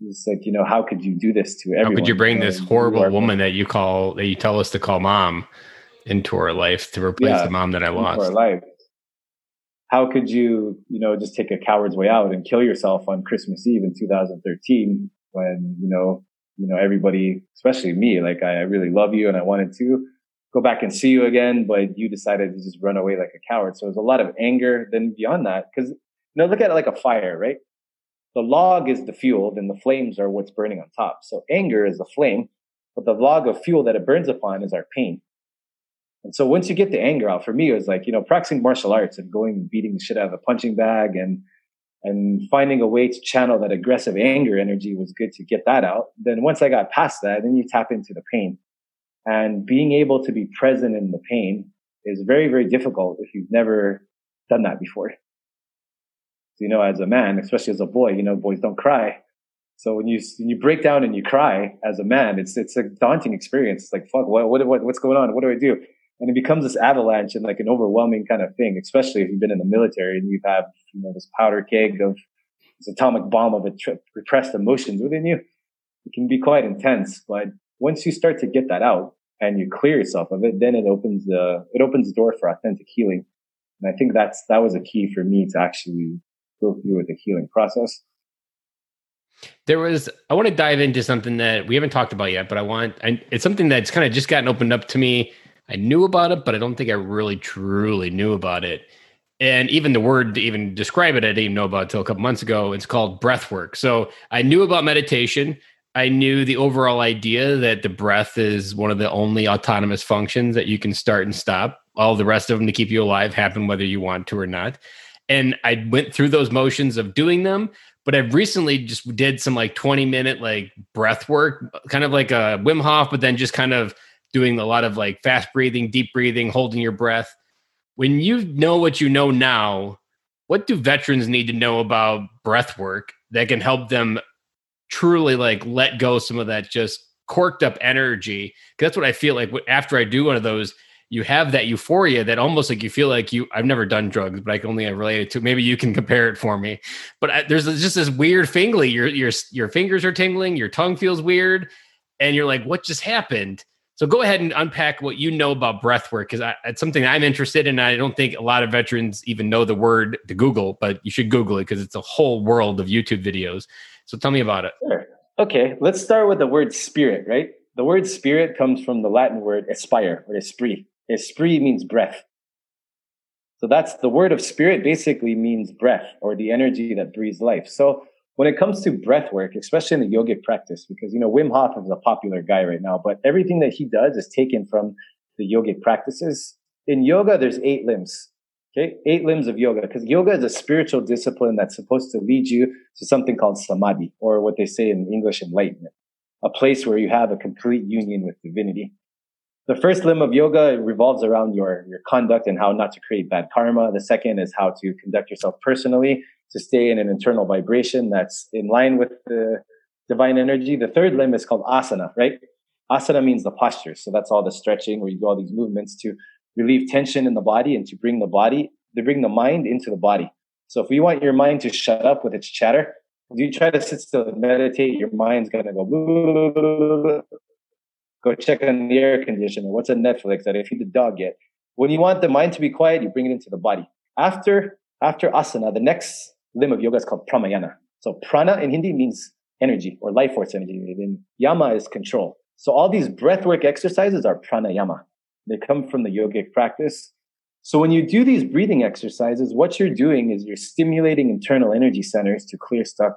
It's like, you know, how could you do this to everyone? How could you bring this horrible woman that you call, that you tell us to call mom into our life to replace yeah, the mom that I lost? Our life. How could you, you know, just take a coward's way out and kill yourself on Christmas Eve in 2013 when, you know, you know, everybody, especially me, like I really love you and I wanted to go back and see you again, but you decided to just run away like a coward. So there's a lot of anger. Then beyond that, because, you know, look at it like a fire, right? the log is the fuel, then the flames are what's burning on top. So anger is the flame, but the log of fuel that it burns upon is our pain. And so once you get the anger out, for me, it was like, you know, practicing martial arts and going and beating the shit out of a punching bag and and finding a way to channel that aggressive anger energy was good to get that out. Then once I got past that, then you tap into the pain. And being able to be present in the pain is very, very difficult if you've never done that before you know, as a man, especially as a boy, you know, boys don't cry. So when you when you break down and you cry as a man, it's it's a daunting experience. It's like fuck, what, what what what's going on? What do I do? And it becomes this avalanche and like an overwhelming kind of thing, especially if you've been in the military and you have you know this powder keg of this atomic bomb of repressed emotions within you. It can be quite intense, but once you start to get that out and you clear yourself of it, then it opens the it opens the door for authentic healing. And I think that's that was a key for me to actually go through with the healing process. There was, I want to dive into something that we haven't talked about yet, but I want, it's something that's kind of just gotten opened up to me. I knew about it, but I don't think I really truly knew about it. And even the word to even describe it, I didn't even know about until a couple months ago. It's called breath work. So I knew about meditation. I knew the overall idea that the breath is one of the only autonomous functions that you can start and stop. All the rest of them to keep you alive happen whether you want to or not and I went through those motions of doing them. But I've recently just did some like 20 minute like breath work, kind of like a Wim Hof, but then just kind of doing a lot of like fast breathing, deep breathing, holding your breath. When you know what you know now, what do veterans need to know about breath work that can help them truly like let go some of that just corked up energy? Because that's what I feel like after I do one of those you have that euphoria that almost like you feel like you I've never done drugs, but I can only relate it to. Maybe you can compare it for me. But I, there's just this weird fingly. Your your your fingers are tingling. Your tongue feels weird, and you're like, what just happened? So go ahead and unpack what you know about breath work because it's something I'm interested in. I don't think a lot of veterans even know the word to Google, but you should Google it because it's a whole world of YouTube videos. So tell me about it. Sure. Okay, let's start with the word spirit, right? The word spirit comes from the Latin word aspire or esprit. Esprit means breath. So that's the word of spirit basically means breath or the energy that breathes life. So when it comes to breath work, especially in the yogic practice, because, you know, Wim Hof is a popular guy right now, but everything that he does is taken from the yogic practices. In yoga, there's eight limbs. Okay. Eight limbs of yoga, because yoga is a spiritual discipline that's supposed to lead you to something called samadhi, or what they say in English, enlightenment, a place where you have a complete union with divinity. The first limb of yoga revolves around your, your conduct and how not to create bad karma. The second is how to conduct yourself personally to stay in an internal vibration that's in line with the divine energy. The third limb is called asana, right? Asana means the posture. So that's all the stretching where you do all these movements to relieve tension in the body and to bring the body, to bring the mind into the body. So if you want your mind to shut up with its chatter, if you try to sit still and meditate, your mind's going to go, go check on the air conditioner. What's on Netflix? I didn't feed the dog yet. When you want the mind to be quiet, you bring it into the body. After, after asana, the next limb of yoga is called pranayama. So prana in Hindi means energy or life force energy. And yama is control. So all these breathwork exercises are pranayama. They come from the yogic practice. So when you do these breathing exercises, what you're doing is you're stimulating internal energy centers to clear stuck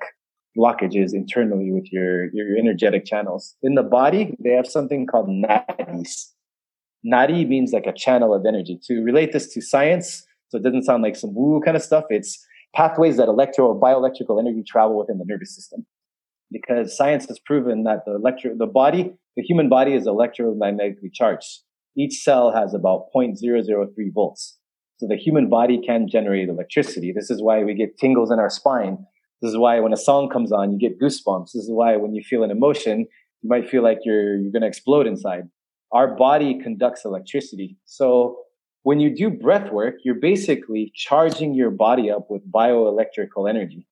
blockages internally with your, your energetic channels. In the body, they have something called nadis. Nadi means like a channel of energy. To relate this to science, so it doesn't sound like some woo kind of stuff, it's pathways that electro or bioelectrical energy travel within the nervous system. Because science has proven that the electro, the body, the human body is electromagnetically charged. Each cell has about 0.003 volts. So the human body can generate electricity. This is why we get tingles in our spine. This is why when a song comes on, you get goosebumps. This is why when you feel an emotion, you might feel like you're, you're going to explode inside. Our body conducts electricity. So when you do breath work, you're basically charging your body up with bioelectrical energy.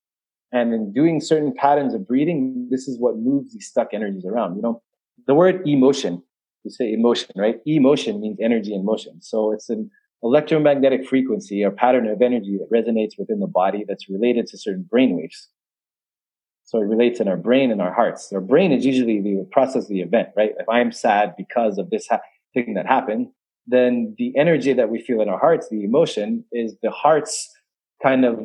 And in doing certain patterns of breathing, this is what moves these stuck energies around. You know, the word emotion, you say emotion, right? Emotion means energy in motion. So it's an electromagnetic frequency, a pattern of energy that resonates within the body that's related to certain brain waves. So it relates in our brain and our hearts. Our brain is usually the process the event, right? If I'm sad because of this ha- thing that happened, then the energy that we feel in our hearts, the emotion, is the heart's kind of,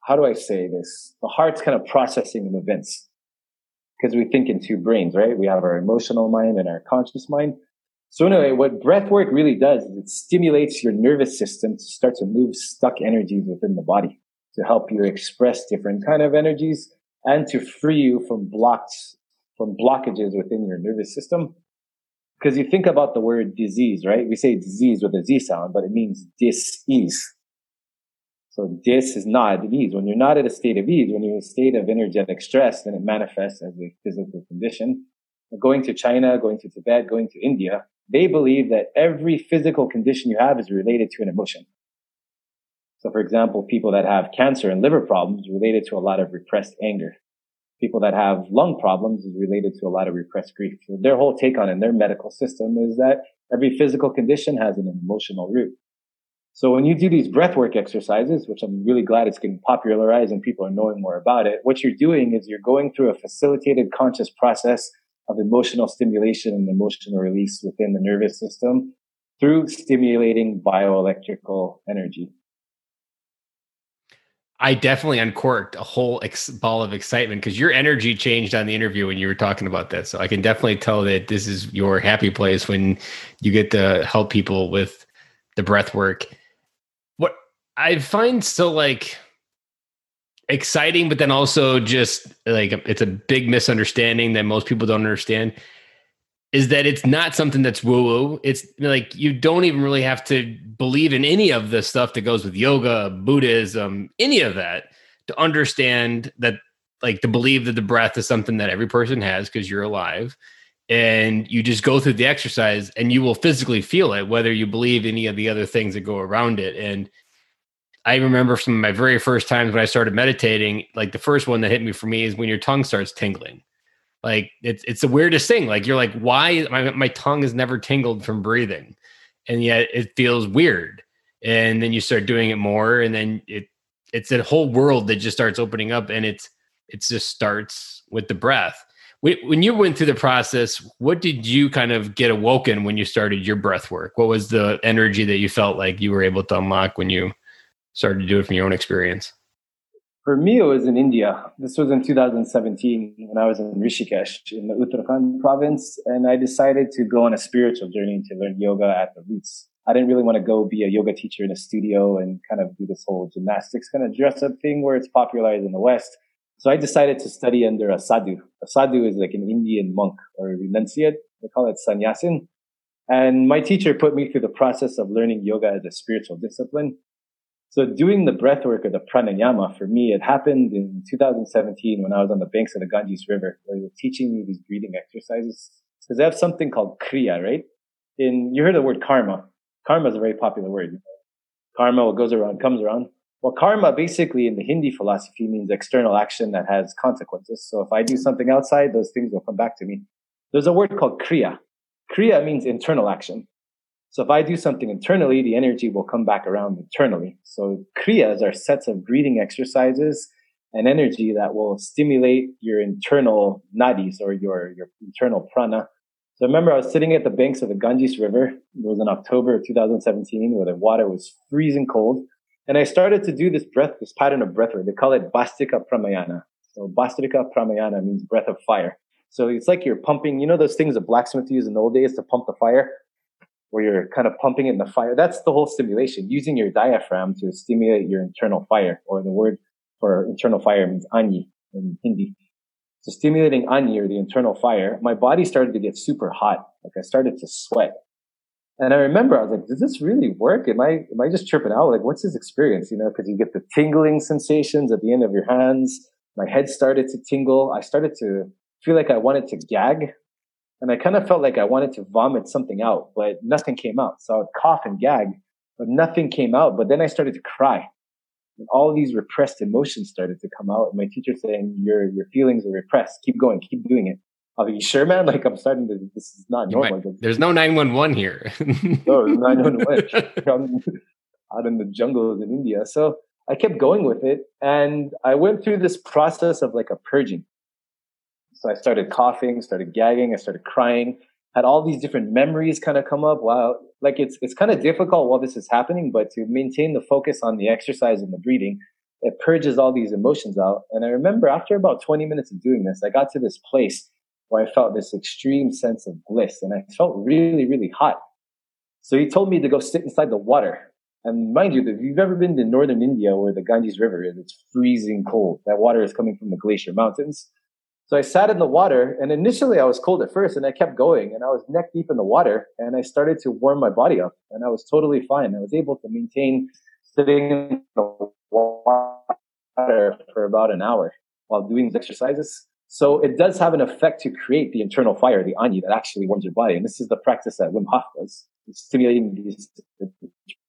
how do I say this? The heart's kind of processing of events. Because we think in two brains, right? We have our emotional mind and our conscious mind. So anyway, what breath work really does is it stimulates your nervous system to start to move stuck energies within the body to help you express different kind of energies and to free you from blocks, from blockages within your nervous system because you think about the word disease, right? We say disease with a Z sound, but it means dis-ease. So dis is not at ease. When you're not at a state of ease, when you're in a state of energetic stress, then it manifests as a physical condition. Going to China, going to Tibet, going to India, they believe that every physical condition you have is related to an emotion. So for example, people that have cancer and liver problems related to a lot of repressed anger people that have lung problems is related to a lot of repressed grief. So their whole take on it, their medical system is that every physical condition has an emotional root. So when you do these breathwork exercises, which I'm really glad it's getting popularized and people are knowing more about it, what you're doing is you're going through a facilitated conscious process of emotional stimulation and emotional release within the nervous system through stimulating bioelectrical energy. I definitely uncorked a whole ex- ball of excitement because your energy changed on the interview when you were talking about that. So I can definitely tell that this is your happy place when you get to help people with the breath work. What I find so like exciting, but then also just like it's a big misunderstanding that most people don't understand is that it's not something that's woo woo. It's like you don't even really have to believe in any of the stuff that goes with yoga, Buddhism, any of that to understand that, like, to believe that the breath is something that every person has because you're alive. And you just go through the exercise and you will physically feel it, whether you believe any of the other things that go around it. And I remember from my very first times when I started meditating, like the first one that hit me for me is when your tongue starts tingling Like it's it's the weirdest thing. Like you're like, why my my tongue is never tingled from breathing, and yet it feels weird. And then you start doing it more, and then it it's a whole world that just starts opening up, and it's it just starts with the breath. When you went through the process, what did you kind of get awoken when you started your breath work? What was the energy that you felt like you were able to unlock when you started to do it from your own experience? For me, it was in India. This was in 2017 when I was in Rishikesh in the Uttarakhand province. And I decided to go on a spiritual journey to learn yoga at the roots. I didn't really want to go be a yoga teacher in a studio and kind of do this whole gymnastics kind of dress up thing where it's popularized in the West. So I decided to study under a sadhu. A sadhu is like an Indian monk or renunciate. They call it sannyasin. And my teacher put me through the process of learning yoga as a spiritual discipline. So doing the breath work of the pranayama for me, it happened in 2017 when I was on the banks of the Ganges River, where they were teaching me these breathing exercises. Because they have something called kriya, right? In you heard the word karma. Karma is a very popular word. Karma, what goes around comes around. Well, karma basically in the Hindi philosophy means external action that has consequences. So if I do something outside, those things will come back to me. There's a word called kriya. Kriya means internal action. So if I do something internally, the energy will come back around internally. So kriyas are sets of breathing exercises and energy that will stimulate your internal nadis or your, your internal prana. So I remember I was sitting at the banks of the Ganges River. It was in October of 2017 where the water was freezing cold. And I started to do this breath, this pattern of breath work. They call it Bhastrika Pranayama. So Bhastrika Pranayama means breath of fire. So it's like you're pumping, you know, those things the blacksmith used in the old days to pump the fire? Where you're kind of pumping it in the fire. That's the whole stimulation, using your diaphragm to stimulate your internal fire, or the word for internal fire means agni in Hindi. So stimulating agni or the internal fire, my body started to get super hot. Like I started to sweat. And I remember I was like, does this really work? Am I, am I just tripping out? Like, what's this experience? You know, cause you get the tingling sensations at the end of your hands. My head started to tingle. I started to feel like I wanted to gag and I kind of felt like I wanted to vomit something out, but nothing came out. So I would cough and gag, but nothing came out. But then I started to cry. And all these repressed emotions started to come out. And my teacher saying, your, your feelings are repressed. Keep going. Keep doing it. Are you sure, man? Like I'm starting to, this is not normal. Might, *laughs* there's no 911 here. *laughs* no, 911. *laughs* out in the jungles in India. So I kept going with it. And I went through this process of like a purging. So I started coughing, started gagging, I started crying, had all these different memories kind of come up. Wow. Like it's, it's kind of difficult while this is happening, but to maintain the focus on the exercise and the breathing, it purges all these emotions out. And I remember after about 20 minutes of doing this, I got to this place where I felt this extreme sense of bliss and I felt really, really hot. So he told me to go sit inside the water. And mind you, if you've ever been to northern India where the Ganges River is, it's freezing cold. That water is coming from the glacier mountains. So I sat in the water and initially I was cold at first and I kept going and I was neck deep in the water and I started to warm my body up and I was totally fine. I was able to maintain sitting in the water for about an hour while doing these exercises. So it does have an effect to create the internal fire, the agni that actually warms your body. And this is the practice that Wim Hof does, stimulating these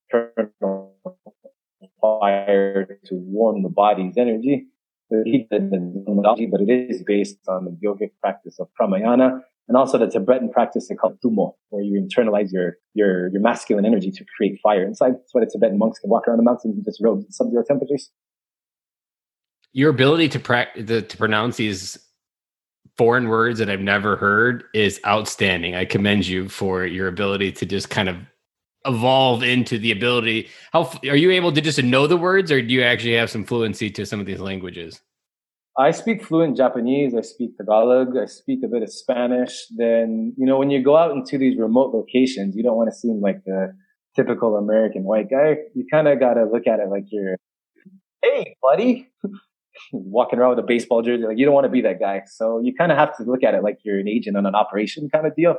internal fire to warm the body's energy Uh, but it is based on the yogic practice of pranayama and also the Tibetan practice called tumo, where you internalize your, your, your masculine energy to create fire inside. That's why the Tibetan monks can walk around the mountains in just robes sub-zero temperatures. Your ability to practice, to pronounce these foreign words that I've never heard is outstanding. I commend you for your ability to just kind of evolve into the ability how are you able to just know the words or do you actually have some fluency to some of these languages? I speak fluent japanese i speak tagalog i speak a bit of spanish. Then you know when you go out into these remote locations you don't want to seem like the typical american white guy. You kind of got to look at it like you're hey buddy. *laughs* Walking around with a baseball jersey like you don't want to be that guy. So you kind of have to look at it like you're an agent on an operation kind of deal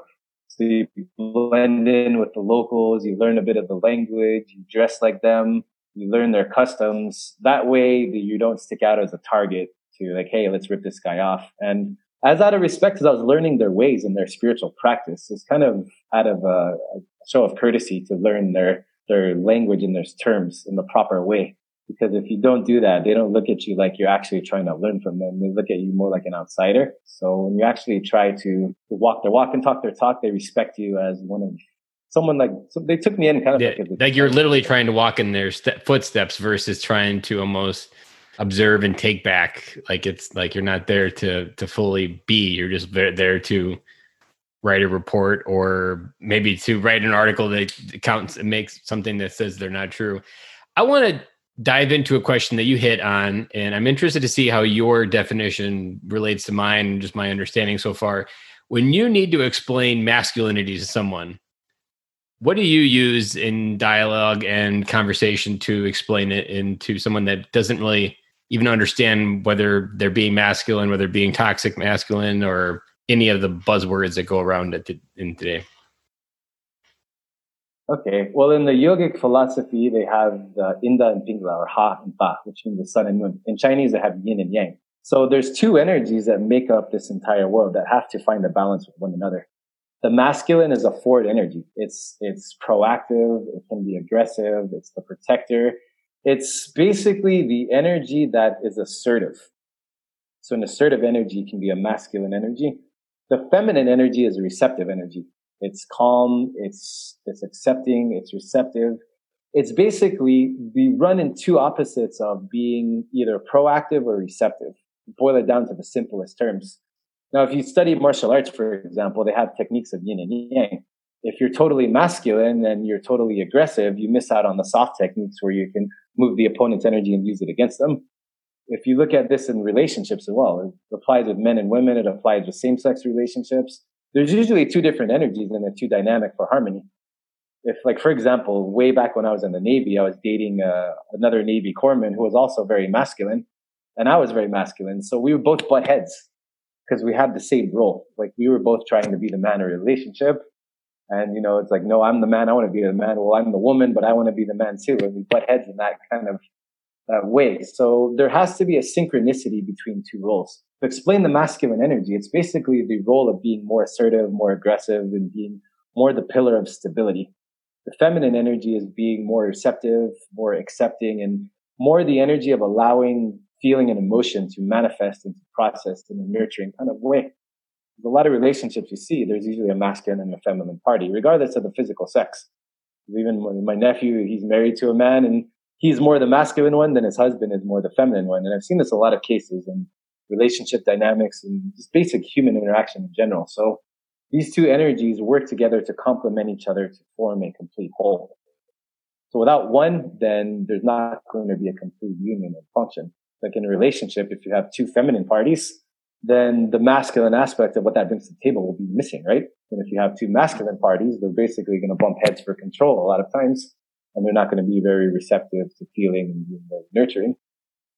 so you blend in with the locals, you learn a bit of the language, you dress like them, you learn their customs. That way you don't stick out as a target to like, hey, let's rip this guy off. And as out of respect, as I was learning their ways and their spiritual practice, it's kind of out of a, show of courtesy to learn their their language and their terms in the proper way. Because if you don't do that, they don't look at you like you're actually trying to learn from them. They look at you more like an outsider. So when you actually try to walk their walk and talk their talk, they respect you as one of someone like so they took me in kind of yeah, like, like you're literally trying to walk in their st- footsteps versus trying to almost observe and take back like it's like you're not there to to fully be you're just there, there to write a report or maybe to write an article that counts and makes something that says they're not true i want to dive into a question that you hit on and i'm interested to see how your definition relates to mine and just my understanding so far when you need to explain masculinity to someone what do you use in dialogue and conversation to explain it into someone that doesn't really even understand whether they're being masculine, whether being toxic masculine, or any of the buzzwords that go around it in today? Okay. Well, in the yogic philosophy, they have the Ida and Pingala, or Ha and Ta, which means the sun and moon. In Chinese, they have yin and yang. So there's two energies that make up this entire world that have to find a balance with one another. The masculine is a forward energy. It's, it's proactive. It can be aggressive. It's the protector. It's basically the energy that is assertive. So an assertive energy can be a masculine energy. The feminine energy is a receptive energy. It's calm. It's, it's accepting. It's receptive. It's basically, we run in two opposites of being either proactive or receptive. Boil it down to the simplest terms. Now, if you study martial arts, for example, they have techniques of yin and yang. If you're totally masculine and you're totally aggressive, you miss out on the soft techniques where you can move the opponent's energy and use it against them. If you look at this in relationships as well, it applies with men and women. It applies with same-sex relationships. There's usually two different energies and they're two dynamic for harmony. If like, for example, way back when I was in the Navy, I was dating uh, another Navy corpsman who was also very masculine and I was very masculine. So we were both butt heads because we had the same role. Like we were both trying to be the man in a relationship and, you know, it's like, no, I'm the man. I want to be the man. Well, I'm the woman, but I want to be the man too. And we butt heads in that kind of uh, way. So there has to be a synchronicity between two roles. To explain the masculine energy, it's basically the role of being more assertive, more aggressive, and being more the pillar of stability. The feminine energy is being more receptive, more accepting, and more the energy of allowing feeling and emotion to manifest and to process in a nurturing kind of way a lot of relationships you see, there's usually a masculine and a feminine party, regardless of the physical sex. Even my nephew, he's married to a man and he's more the masculine one than his husband is more the feminine one. And I've seen this a lot of cases in relationship dynamics and just basic human interaction in general. So these two energies work together to complement each other to form a complete whole. So without one, then there's not going to be a complete union and function. Like in a relationship, if you have two feminine parties, then the masculine aspect of what that brings to the table will be missing, right? And if you have two masculine parties, they're basically going to bump heads for control a lot of times, and they're not going to be very receptive to feeling and being very nurturing.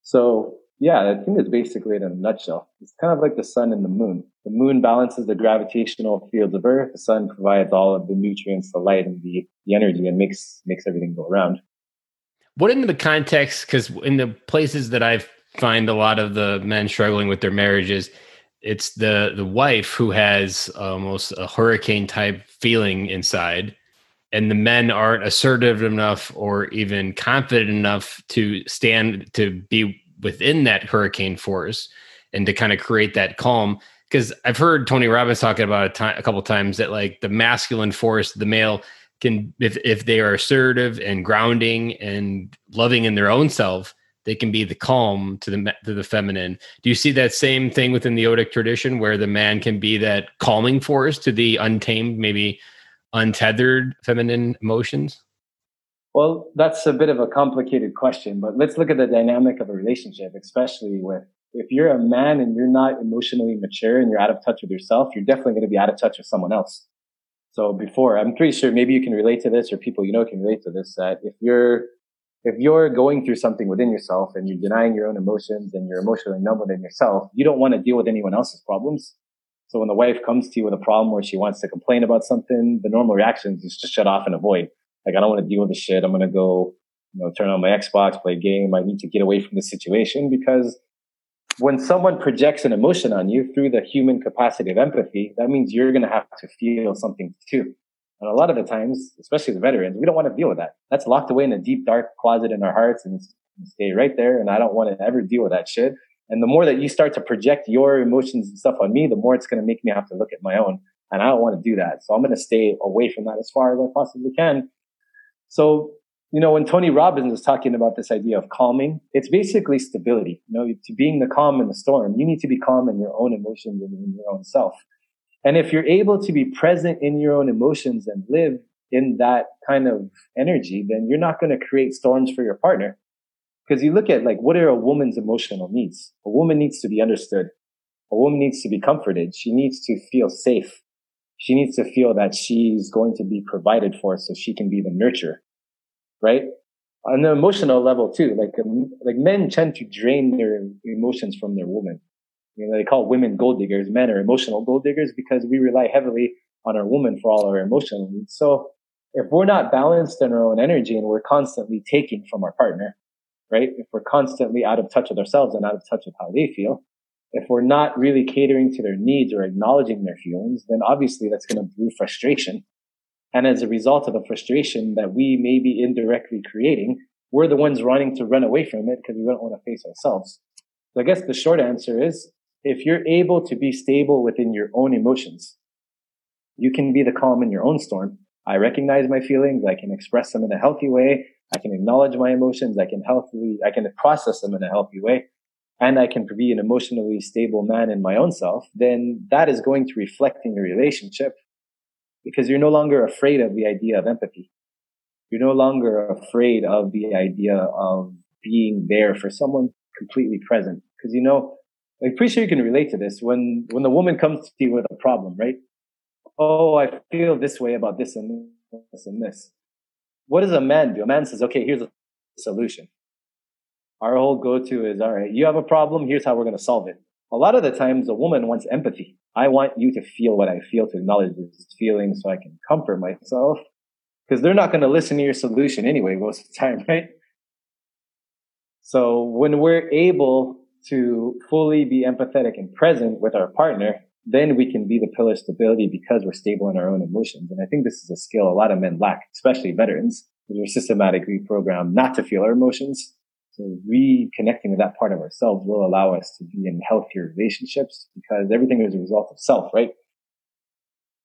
So yeah, I think it's basically it in a nutshell. It's kind of like the sun and the moon. The moon balances the gravitational fields of Earth. The sun provides all of the nutrients, the light, and the, the energy, and makes makes everything go around. What in the context? Because in the places that I've find a lot of the men struggling with their marriages it's the the wife who has almost a hurricane type feeling inside and the men aren't assertive enough or even confident enough to stand to be within that hurricane force and to kind of create that calm because i've heard tony robbins talking about a, time, a couple times that like the masculine force the male can if, if they are assertive and grounding and loving in their own self they can be the calm to the to the feminine. Do you see that same thing within the Odic tradition, where the man can be that calming force to the untamed, maybe untethered feminine emotions? Well, that's a bit of a complicated question, but let's look at the dynamic of a relationship, especially with if you're a man and you're not emotionally mature and you're out of touch with yourself, you're definitely going to be out of touch with someone else. So before, I'm pretty sure maybe you can relate to this or people you know can relate to this, that if you're if you're going through something within yourself and you're denying your own emotions and you're emotionally numb within yourself, you don't want to deal with anyone else's problems. So when the wife comes to you with a problem where she wants to complain about something, the normal reaction is just shut off and avoid. Like, I don't want to deal with this shit. I'm going to go, you know, turn on my Xbox, play a game. I need to get away from the situation because when someone projects an emotion on you through the human capacity of empathy, that means you're going to have to feel something too. And a lot of the times, especially the veterans, we don't want to deal with that. That's locked away in a deep, dark closet in our hearts and stay right there. And I don't want to ever deal with that shit. And the more that you start to project your emotions and stuff on me, the more it's going to make me have to look at my own. And I don't want to do that. So I'm going to stay away from that as far as I possibly can. So, you know, when Tony Robbins is talking about this idea of calming, it's basically stability. You know, to being the calm in the storm, you need to be calm in your own emotions and in your own self. And if you're able to be present in your own emotions and live in that kind of energy, then you're not going to create storms for your partner. Because you look at like, what are a woman's emotional needs? A woman needs to be understood. A woman needs to be comforted. She needs to feel safe. She needs to feel that she's going to be provided for so she can be the nurturer. Right? On the emotional level too, like, um, like men tend to drain their emotions from their woman. You know, they call women gold diggers. Men are emotional gold diggers because we rely heavily on our woman for all our emotional needs. So if we're not balanced in our own energy and we're constantly taking from our partner, right? If we're constantly out of touch with ourselves and out of touch with how they feel, if we're not really catering to their needs or acknowledging their feelings, then obviously that's going to brew frustration. And as a result of the frustration that we may be indirectly creating, we're the ones running to run away from it because we don't want to face ourselves. So I guess the short answer is if you're able to be stable within your own emotions, you can be the calm in your own storm. I recognize my feelings. I can express them in a healthy way. I can acknowledge my emotions. I can healthily, I can process them in a healthy way. And I can be an emotionally stable man in my own self. Then that is going to reflect in your relationship because you're no longer afraid of the idea of empathy. You're no longer afraid of the idea of being there for someone completely present. Cause you know, I'm pretty sure you can relate to this when, when the woman comes to you with a problem, right? Oh, I feel this way about this and this and this what does a man do? A man says, okay, here's a solution. Our whole go-to is, all right, you have a problem. Here's how we're going to solve it. A lot of the times a woman wants empathy. I want you to feel what I feel, to acknowledge this feeling so I can comfort myself. Because they're not going to listen to your solution anyway, most of the time, *laughs* right? So when we're able to fully be empathetic and present with our partner, then we can be the pillar of stability because we're stable in our own emotions. And I think this is a skill a lot of men lack, especially veterans, we're systematically programmed not to feel our emotions. So reconnecting with that part of ourselves will allow us to be in healthier relationships because everything is a result of self, right?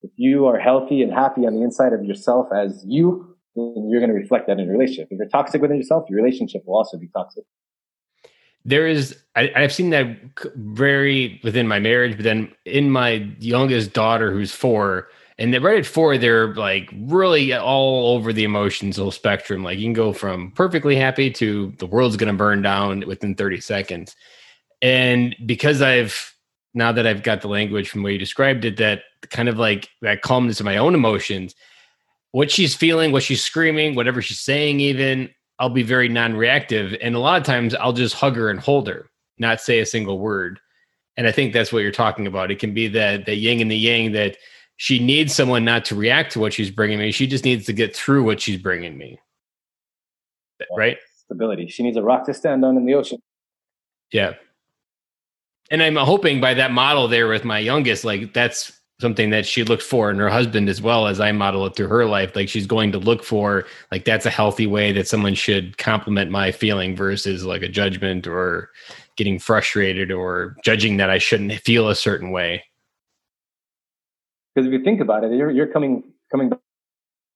If you are healthy and happy on the inside of yourself as you, then you're going to reflect that in your relationship. If you're toxic within yourself, your relationship will also be toxic there is I, have seen that very within my marriage, but then in my youngest daughter who's four, and right at four, they're like really all over the emotional spectrum. Like you can go from perfectly happy to the world's gonna burn down within 30 seconds. And because I've now that I've got the language from the way you described it, that kind of like that calmness of my own emotions, what she's feeling, what she's screaming, whatever she's saying, even I'll be very non-reactive, and a lot of times I'll just hug her and hold her, not say a single word. And I think that's what you're talking about. It can be that the yin and the yang that she needs someone not to react to what she's bringing me. She just needs to get through what she's bringing me. Right? Stability. She needs a rock to stand on in the ocean. Yeah. And I'm hoping by that model there with my youngest, like that's something that she looked for in her husband as well as I model it through her life. Like she's going to look for like that's a healthy way that someone should compliment my feeling versus like a judgment or getting frustrated or judging that I shouldn't feel a certain way. Because if you think about it, you're you're coming coming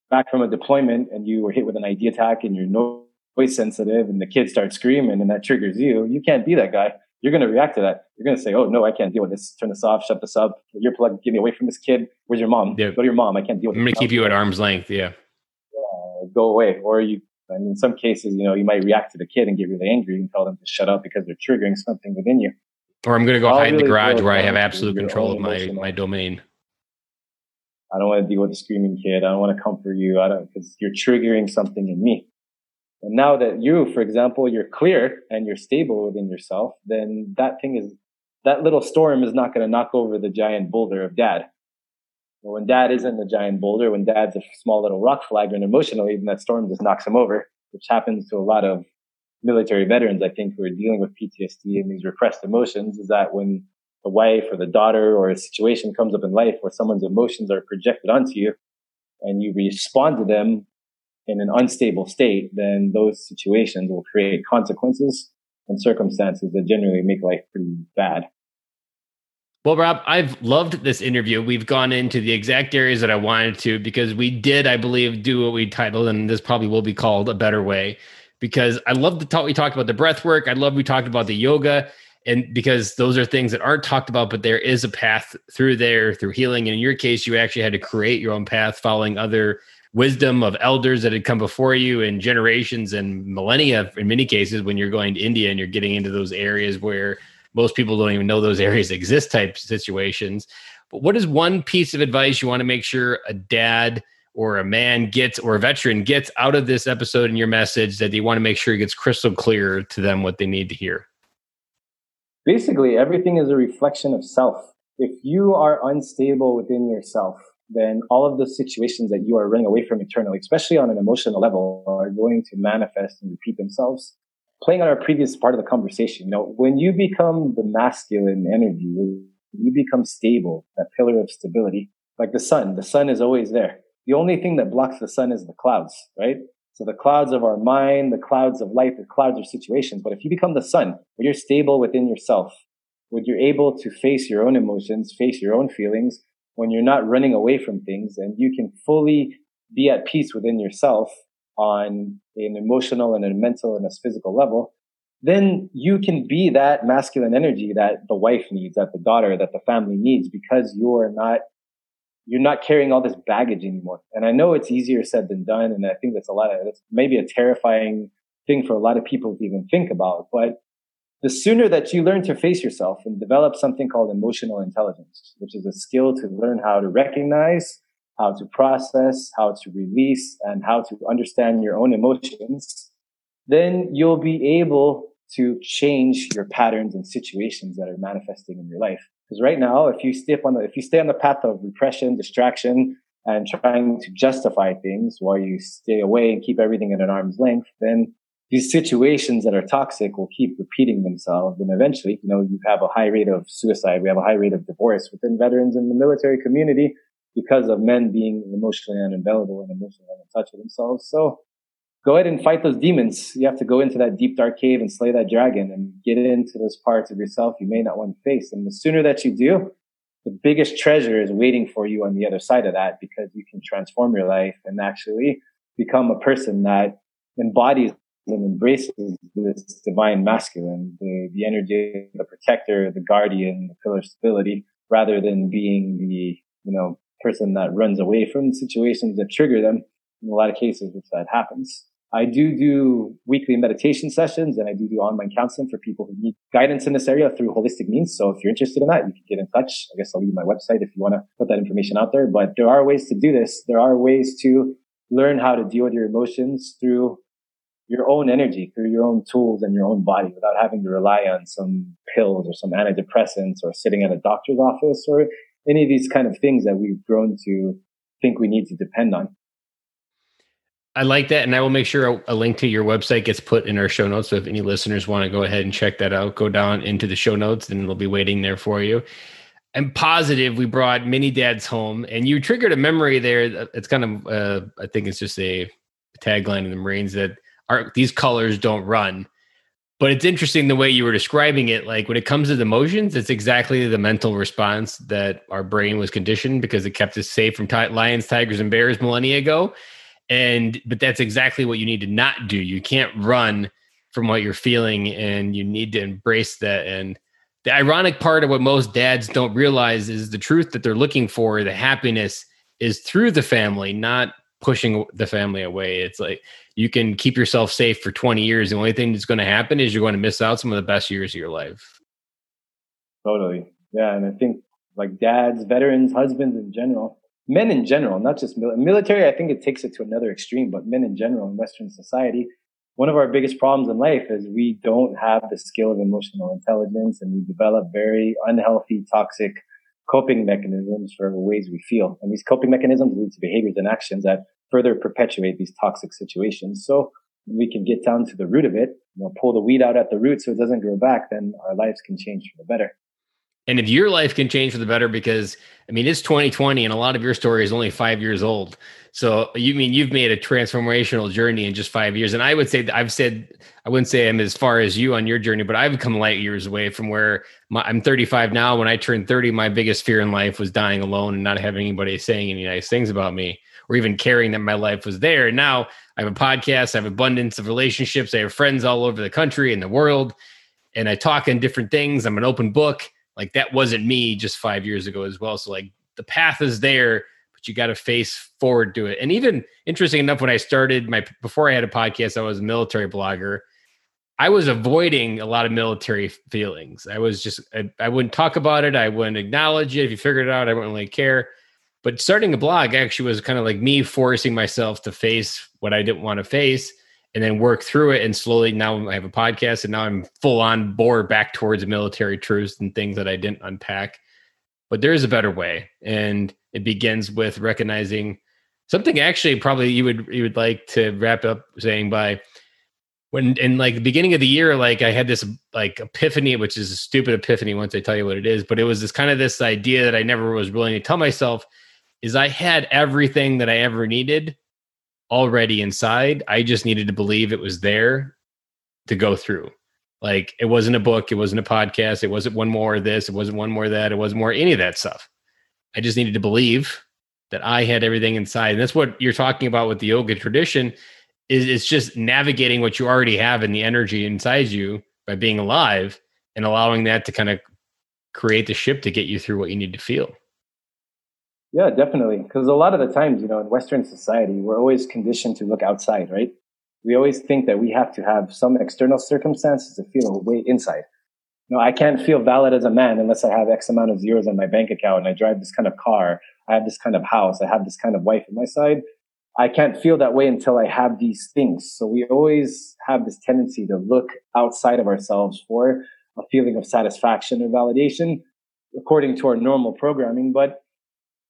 back from a deployment and you were hit with an IED attack and you're noise sensitive and the kid starts screaming and that triggers you. You can't be that guy you're going to react to that. You're going to say, "Oh no, I can't deal with this. Turn this off. Shut this up. You're plugged. Get me away from this kid. Where's your mom? Yeah. Go to your mom. I can't deal with." I'm going to keep you at arm's length. Yeah. yeah. Go away. Or you. I mean, in some cases, you know, you might react to the kid and get really angry and tell them to shut up because they're triggering something within you. Or I'm going to go I'll hide really in the garage where I have absolute control of my my domain. I don't want to deal with the screaming kid. I don't want to comfort you. I don't because you're triggering something in me. And now that you, for example, you're clear and you're stable within yourself, then that thing is, that little storm is not going to knock over the giant boulder of dad. But when dad isn't the giant boulder, when dad's a small little rock flagon emotionally, then that storm just knocks him over, which happens to a lot of military veterans, I think, who are dealing with PTSD and these repressed emotions is that when the wife or the daughter or a situation comes up in life where someone's emotions are projected onto you and you respond to them in an unstable state, then those situations will create consequences and circumstances that generally make life pretty bad. Well, Rob, I've loved this interview. We've gone into the exact areas that I wanted to because we did, I believe, do what we titled, and this probably will be called a better way. Because I love the talk we talked about the breath work. I love we talked about the yoga, and because those are things that aren't talked about, but there is a path through there through healing. And in your case, you actually had to create your own path, following other wisdom of elders that had come before you in generations and millennia. In many cases, when you're going to India and you're getting into those areas where most people don't even know those *laughs* areas exist type situations. But what is one piece of advice you want to make sure a dad or a man gets or a veteran gets out of this episode and your message that you want to make sure it gets crystal clear to them what they need to hear? Basically, everything is a reflection of self. If you are unstable within yourself, then all of the situations that you are running away from eternally, especially on an emotional level, are going to manifest and repeat themselves playing on our previous part of the conversation, you know, when you become the masculine energy, you become stable, that pillar of stability, like the sun, the sun is always there. The only thing that blocks the sun is the clouds, right? So the clouds of our mind, the clouds of life, the clouds of situations. But if you become the sun, when you're stable within yourself, when you're able to face your own emotions, face your own feelings, when you're not running away from things and you can fully be at peace within yourself on an emotional and a mental and a physical level, then you can be that masculine energy that the wife needs, that the daughter, that the family needs because you're not, you're not carrying all this baggage anymore. And I know it's easier said than done. And I think that's a lot of, that's maybe a terrifying thing for a lot of people to even think about. But the sooner that you learn to face yourself and develop something called emotional intelligence, which is a skill to learn how to recognize how to process, how to release, and how to understand your own emotions, then you'll be able to change your patterns and situations that are manifesting in your life. Because right now, if you on the, if you stay on the path of repression, distraction, and trying to justify things while you stay away and keep everything at an arm's length, then these situations that are toxic will keep repeating themselves. And eventually, you know, you have a high rate of suicide. We have a high rate of divorce within veterans in the military community because of men being emotionally unavailable and emotionally in touch with themselves. So go ahead and fight those demons. You have to go into that deep dark cave and slay that dragon and get into those parts of yourself you may not want to face. And the sooner that you do, the biggest treasure is waiting for you on the other side of that because you can transform your life and actually become a person that embodies and embraces this divine masculine, the, the energy, the protector, the guardian, the pillar of stability, rather than being the, you know, person that runs away from situations that trigger them. In a lot of cases, which that happens. I do do weekly meditation sessions and I do do online counseling for people who need guidance in this area through holistic means. So if you're interested in that, you can get in touch. I guess I'll leave my website if you want to put that information out there. But there are ways to do this. There are ways to learn how to deal with your emotions through your own energy, through your own tools and your own body without having to rely on some pills or some antidepressants or sitting at a doctor's office or any of these kind of things that we've grown to think we need to depend on. I like that. And I will make sure a, a, link to your website gets put in our show notes. So if any listeners want to go ahead and check that out, go down into the show notes and it'll be waiting there for you. I'm positive we brought mini dads home and you triggered a memory there. It's kind of, uh, I think it's just a tagline in the Marines that are these colors don't run. But it's interesting the way you were describing it. Like when it comes to the emotions, it's exactly the mental response that our brain was conditioned because it kept us safe from t- lions, tigers, and bears millennia ago. And but that's exactly what you need to not do. You can't run from what you're feeling, and you need to embrace that. And the ironic part of what most dads don't realize is the truth that they're looking for, the happiness, is through the family, not pushing the family away. It's like you can keep yourself safe for 20 years. The only thing that's going to happen is you're going to miss out some of the best years of your life. Totally. Yeah. And I think like dads, veterans, husbands in general, men in general, not just mil- military, I think it takes it to another extreme, but men in general in Western society, one of our biggest problems in life is we don't have the skill of emotional intelligence and we develop very unhealthy, toxic coping mechanisms for the ways we feel. And these coping mechanisms lead to behaviors and actions that further perpetuate these toxic situations. So we can get down to the root of it, you know, pull the weed out at the root so it doesn't grow back, then our lives can change for the better. And if your life can change for the better, because I mean, it's 2020 and a lot of your story is only five years old. So you mean you've made a transformational journey in just five years. And I would say that I've said, I wouldn't say I'm as far as you on your journey, but I've come light years away from where my, I'm 35 now. When I turned 30, my biggest fear in life was dying alone and not having anybody saying any nice things about me or even caring that my life was there. And now I have a podcast, I have abundance of relationships, I have friends all over the country and the world, and I talk in different things. I'm an open book. Like that wasn't me just five years ago as well. So like the path is there, but you got to face forward to it. And even interesting enough, when I started my before I had a podcast, I was a military blogger. I was avoiding a lot of military feelings. I was just I, I wouldn't talk about it. I wouldn't acknowledge it. If you figured it out, I wouldn't really care. But starting a blog actually was kind of like me forcing myself to face what I didn't want to face and then work through it. And slowly now I have a podcast and now I'm full on bore back towards military truths and things that I didn't unpack. But there is a better way. And it begins with recognizing something actually probably you would you would like to wrap up saying by when in like the beginning of the year, like I had this like epiphany, which is a stupid epiphany once I tell you what it is, but it was this kind of this idea that I never was willing to tell myself is I had everything that I ever needed already inside. I just needed to believe it was there to go through. Like it wasn't a book, it wasn't a podcast, it wasn't one more of this, it wasn't one more that, it wasn't more any of that stuff. I just needed to believe that I had everything inside. And that's what you're talking about with the yoga tradition is it's just navigating what you already have in the energy inside you by being alive and allowing that to kind of create the ship to get you through what you need to feel. Yeah, definitely. Because a lot of the times, you know, in Western society, we're always conditioned to look outside, right? We always think that we have to have some external circumstances to feel a way inside. You know, I can't feel valid as a man unless I have X amount of zeros on my bank account and I drive this kind of car. I have this kind of house. I have this kind of wife on my side. I can't feel that way until I have these things. So we always have this tendency to look outside of ourselves for a feeling of satisfaction or validation according to our normal programming. But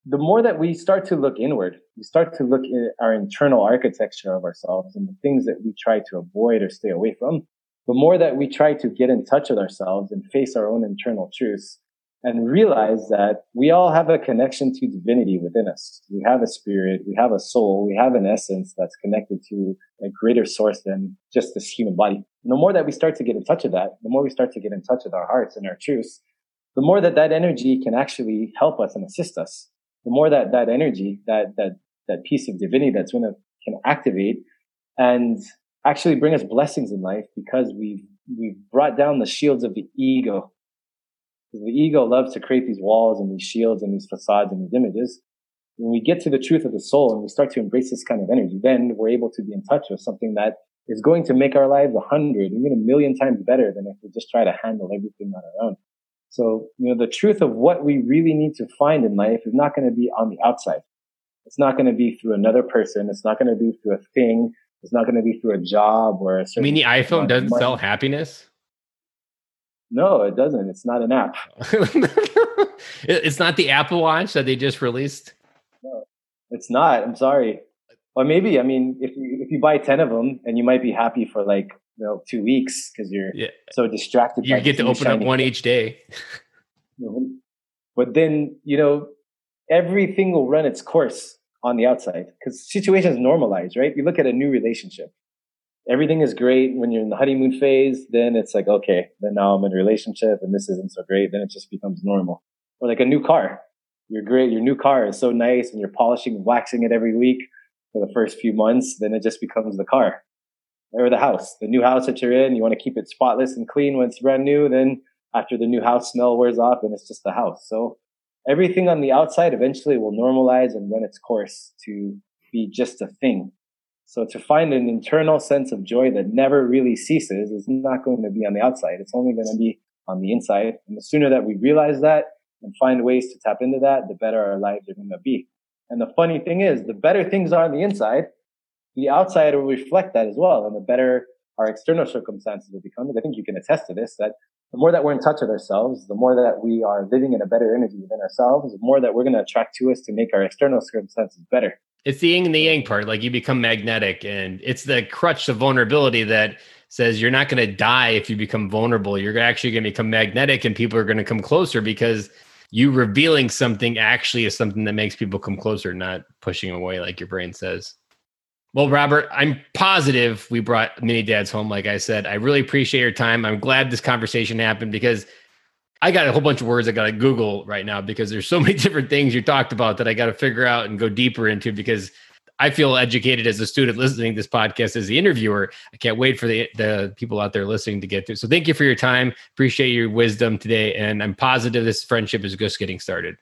the more that we start to look inward, we start to look at our internal architecture of ourselves and the things that we try to avoid or stay away from, the more that we try to get in touch with ourselves and face our own internal truths and realize that we all have a connection to divinity within us. We have a spirit, we have a soul, we have an essence that's connected to a greater source than just this human body. And the more that we start to get in touch with that, the more we start to get in touch with our hearts and our truths, the more that that energy can actually help us and assist us the more that that energy, that that that piece of divinity that's going to can activate and actually bring us blessings in life because we've we've brought down the shields of the ego. The ego loves to create these walls and these shields and these facades and these images. When we get to the truth of the soul and we start to embrace this kind of energy, then we're able to be in touch with something that is going to make our lives a hundred, even a million times better than if we just try to handle everything on our own. So, you know, the truth of what we really need to find in life is not going to be on the outside. It's not going to be through another person. It's not going to be through a thing. It's not going to be through a job or a I mean, the iPhone doesn't money. sell happiness? No, it doesn't. It's not an app. *laughs* it's not the Apple Watch that they just released. No, it's not. I'm sorry. Or maybe, I mean, if you, if you buy 10 of them and you might be happy for like you know two weeks because you're yeah. so distracted. You get to open up one each day. Mhm. but then you know everything will run its course on the outside because situations normalize, right? You look at a new relationship. Everything is great when you're in the honeymoon phase. Then it's like, okay, then now I'm in a relationship and this isn't so great. Then it just becomes normal. Or like a new car. You're great. Your new car is so nice and you're polishing and waxing it every week for the first few months. Then it just becomes the car or the house, the new house that you're in. You want to keep it spotless and clean when it's brand new. Then after the new house smell wears off, and it's just the house. So everything on the outside eventually will normalize and run its course to be just a thing. So to find an internal sense of joy that never really ceases is not going to be on the outside. It's only going to be on the inside. And the sooner that we realize that and find ways to tap into that, the better our lives are going to be. And the funny thing is, the better things are on the inside, the outside will reflect that as well. And the better our external circumstances will become, I think you can attest to this, that the more that we're in touch with ourselves, the more that we are living in a better energy within ourselves, the more that we're going to attract to us to make our external circumstances better. It's the yin and the yang part. Like you become magnetic, and it's the crutch of vulnerability that says you're not going to die if you become vulnerable. You're actually going to become magnetic and people are going to come closer because you revealing something actually is something that makes people come closer, not pushing away like your brain says. Well, Robert, I'm positive we brought mini dads home. Like I said, I really appreciate your time. I'm glad this conversation happened because I got a whole bunch of words I got to Google right now because there's so *laughs* many different things you talked about that I got to figure out and go deeper into because I feel educated as a student listening to this podcast as the interviewer. I can't wait for the the people out there listening to get through. So thank you for your time. Appreciate your wisdom today, and I'm positive this friendship is just getting started.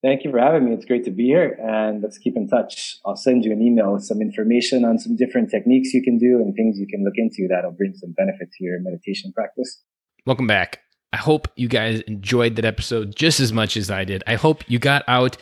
Thank you for having me. It's great to be here, and let's keep in touch. I'll send you an email with some information on some different techniques you can do and things you can look into that'll bring some benefit to your meditation practice. Welcome back. I hope you guys enjoyed that episode just as much as I did. I hope you got out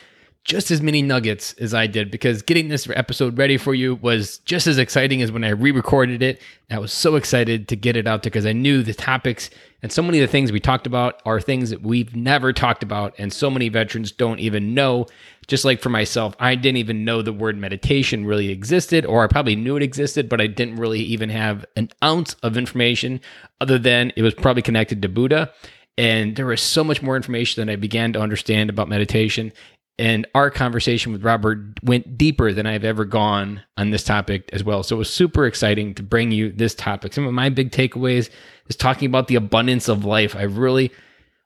just as many nuggets as I did because getting this episode ready for you was just as exciting as when I re recorded it. I was so excited to get it out there because I knew the topics and so many of the things we talked about are things that we've never talked about, and so many veterans don't even know. Just like for myself, I didn't even know the word meditation really existed, or I probably knew it existed, but I didn't really even have an ounce of information other than it was probably connected to Buddha. And there was so much more information that I began to understand about meditation. And our conversation with Robert went deeper than I've ever gone on this topic as well. So it was super exciting to bring you this topic. Some of my big takeaways is talking about the abundance of life. I really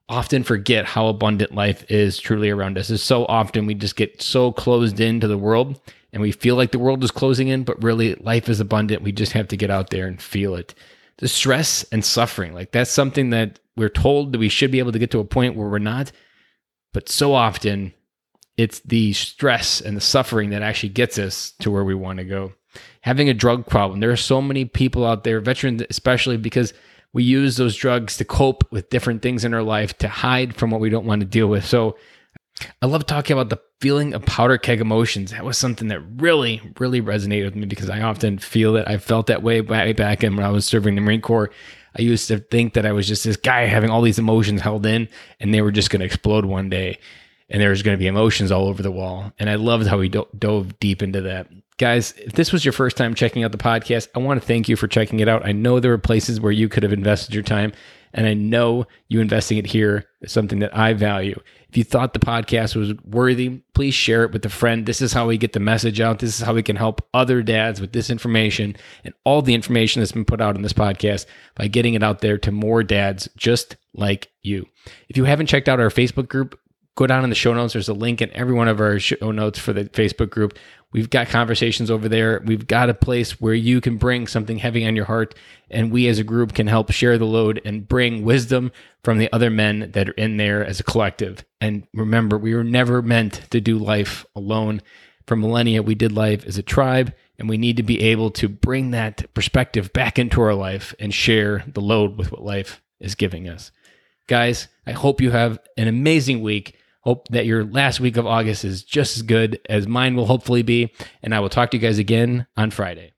often forget how abundant life is truly around us. Is so often we just get so closed into the world and we feel like the world is closing in, but really life is abundant. We just have to get out there and feel it. The stress and suffering, like that's something that we're told that we should be able to get to a point where we're not. But so often it's the stress and the suffering that actually gets us to where we want to go. Having a drug problem, there are so many people out there, veterans especially, because we use those drugs to cope with different things in our life to hide from what we don't want to deal with. So I love talking about the feeling of powder keg emotions. That was something that really, really resonated with me because I often feel that I felt that way way back in when I was serving the Marine Corps. I used to think that I was just this guy having all these emotions held in and they were just going to explode one day and there's going to be emotions all over the wall. And I loved how we do- dove deep into that. Guys, if this was your first time checking out the podcast, I want to thank you for checking it out. I know there were places where you could have invested your time, and I know you investing it here is something that I value. If you thought the podcast was worthy, please share it with a friend. This is how we get the message out. This is how we can help other dads with this information and all the information that's been put out in this podcast by getting it out there to more dads just like you. If you haven't checked out our Facebook group, go down in the show notes. There's a link in every one of our show notes for the Facebook group. We've got conversations over there. We've got a place where you can bring something heavy on your heart, and we as a group can help share the load and bring wisdom from the other men that are in there as a collective. And remember, we were never meant to do life alone. For millennia, we did life as a tribe, and we need to be able to bring that perspective back into our life and share the load with what life is giving us. Guys, I hope you have an amazing week. Hope that your last week of August is just as good as mine will hopefully be. And I will talk to you guys again on Friday.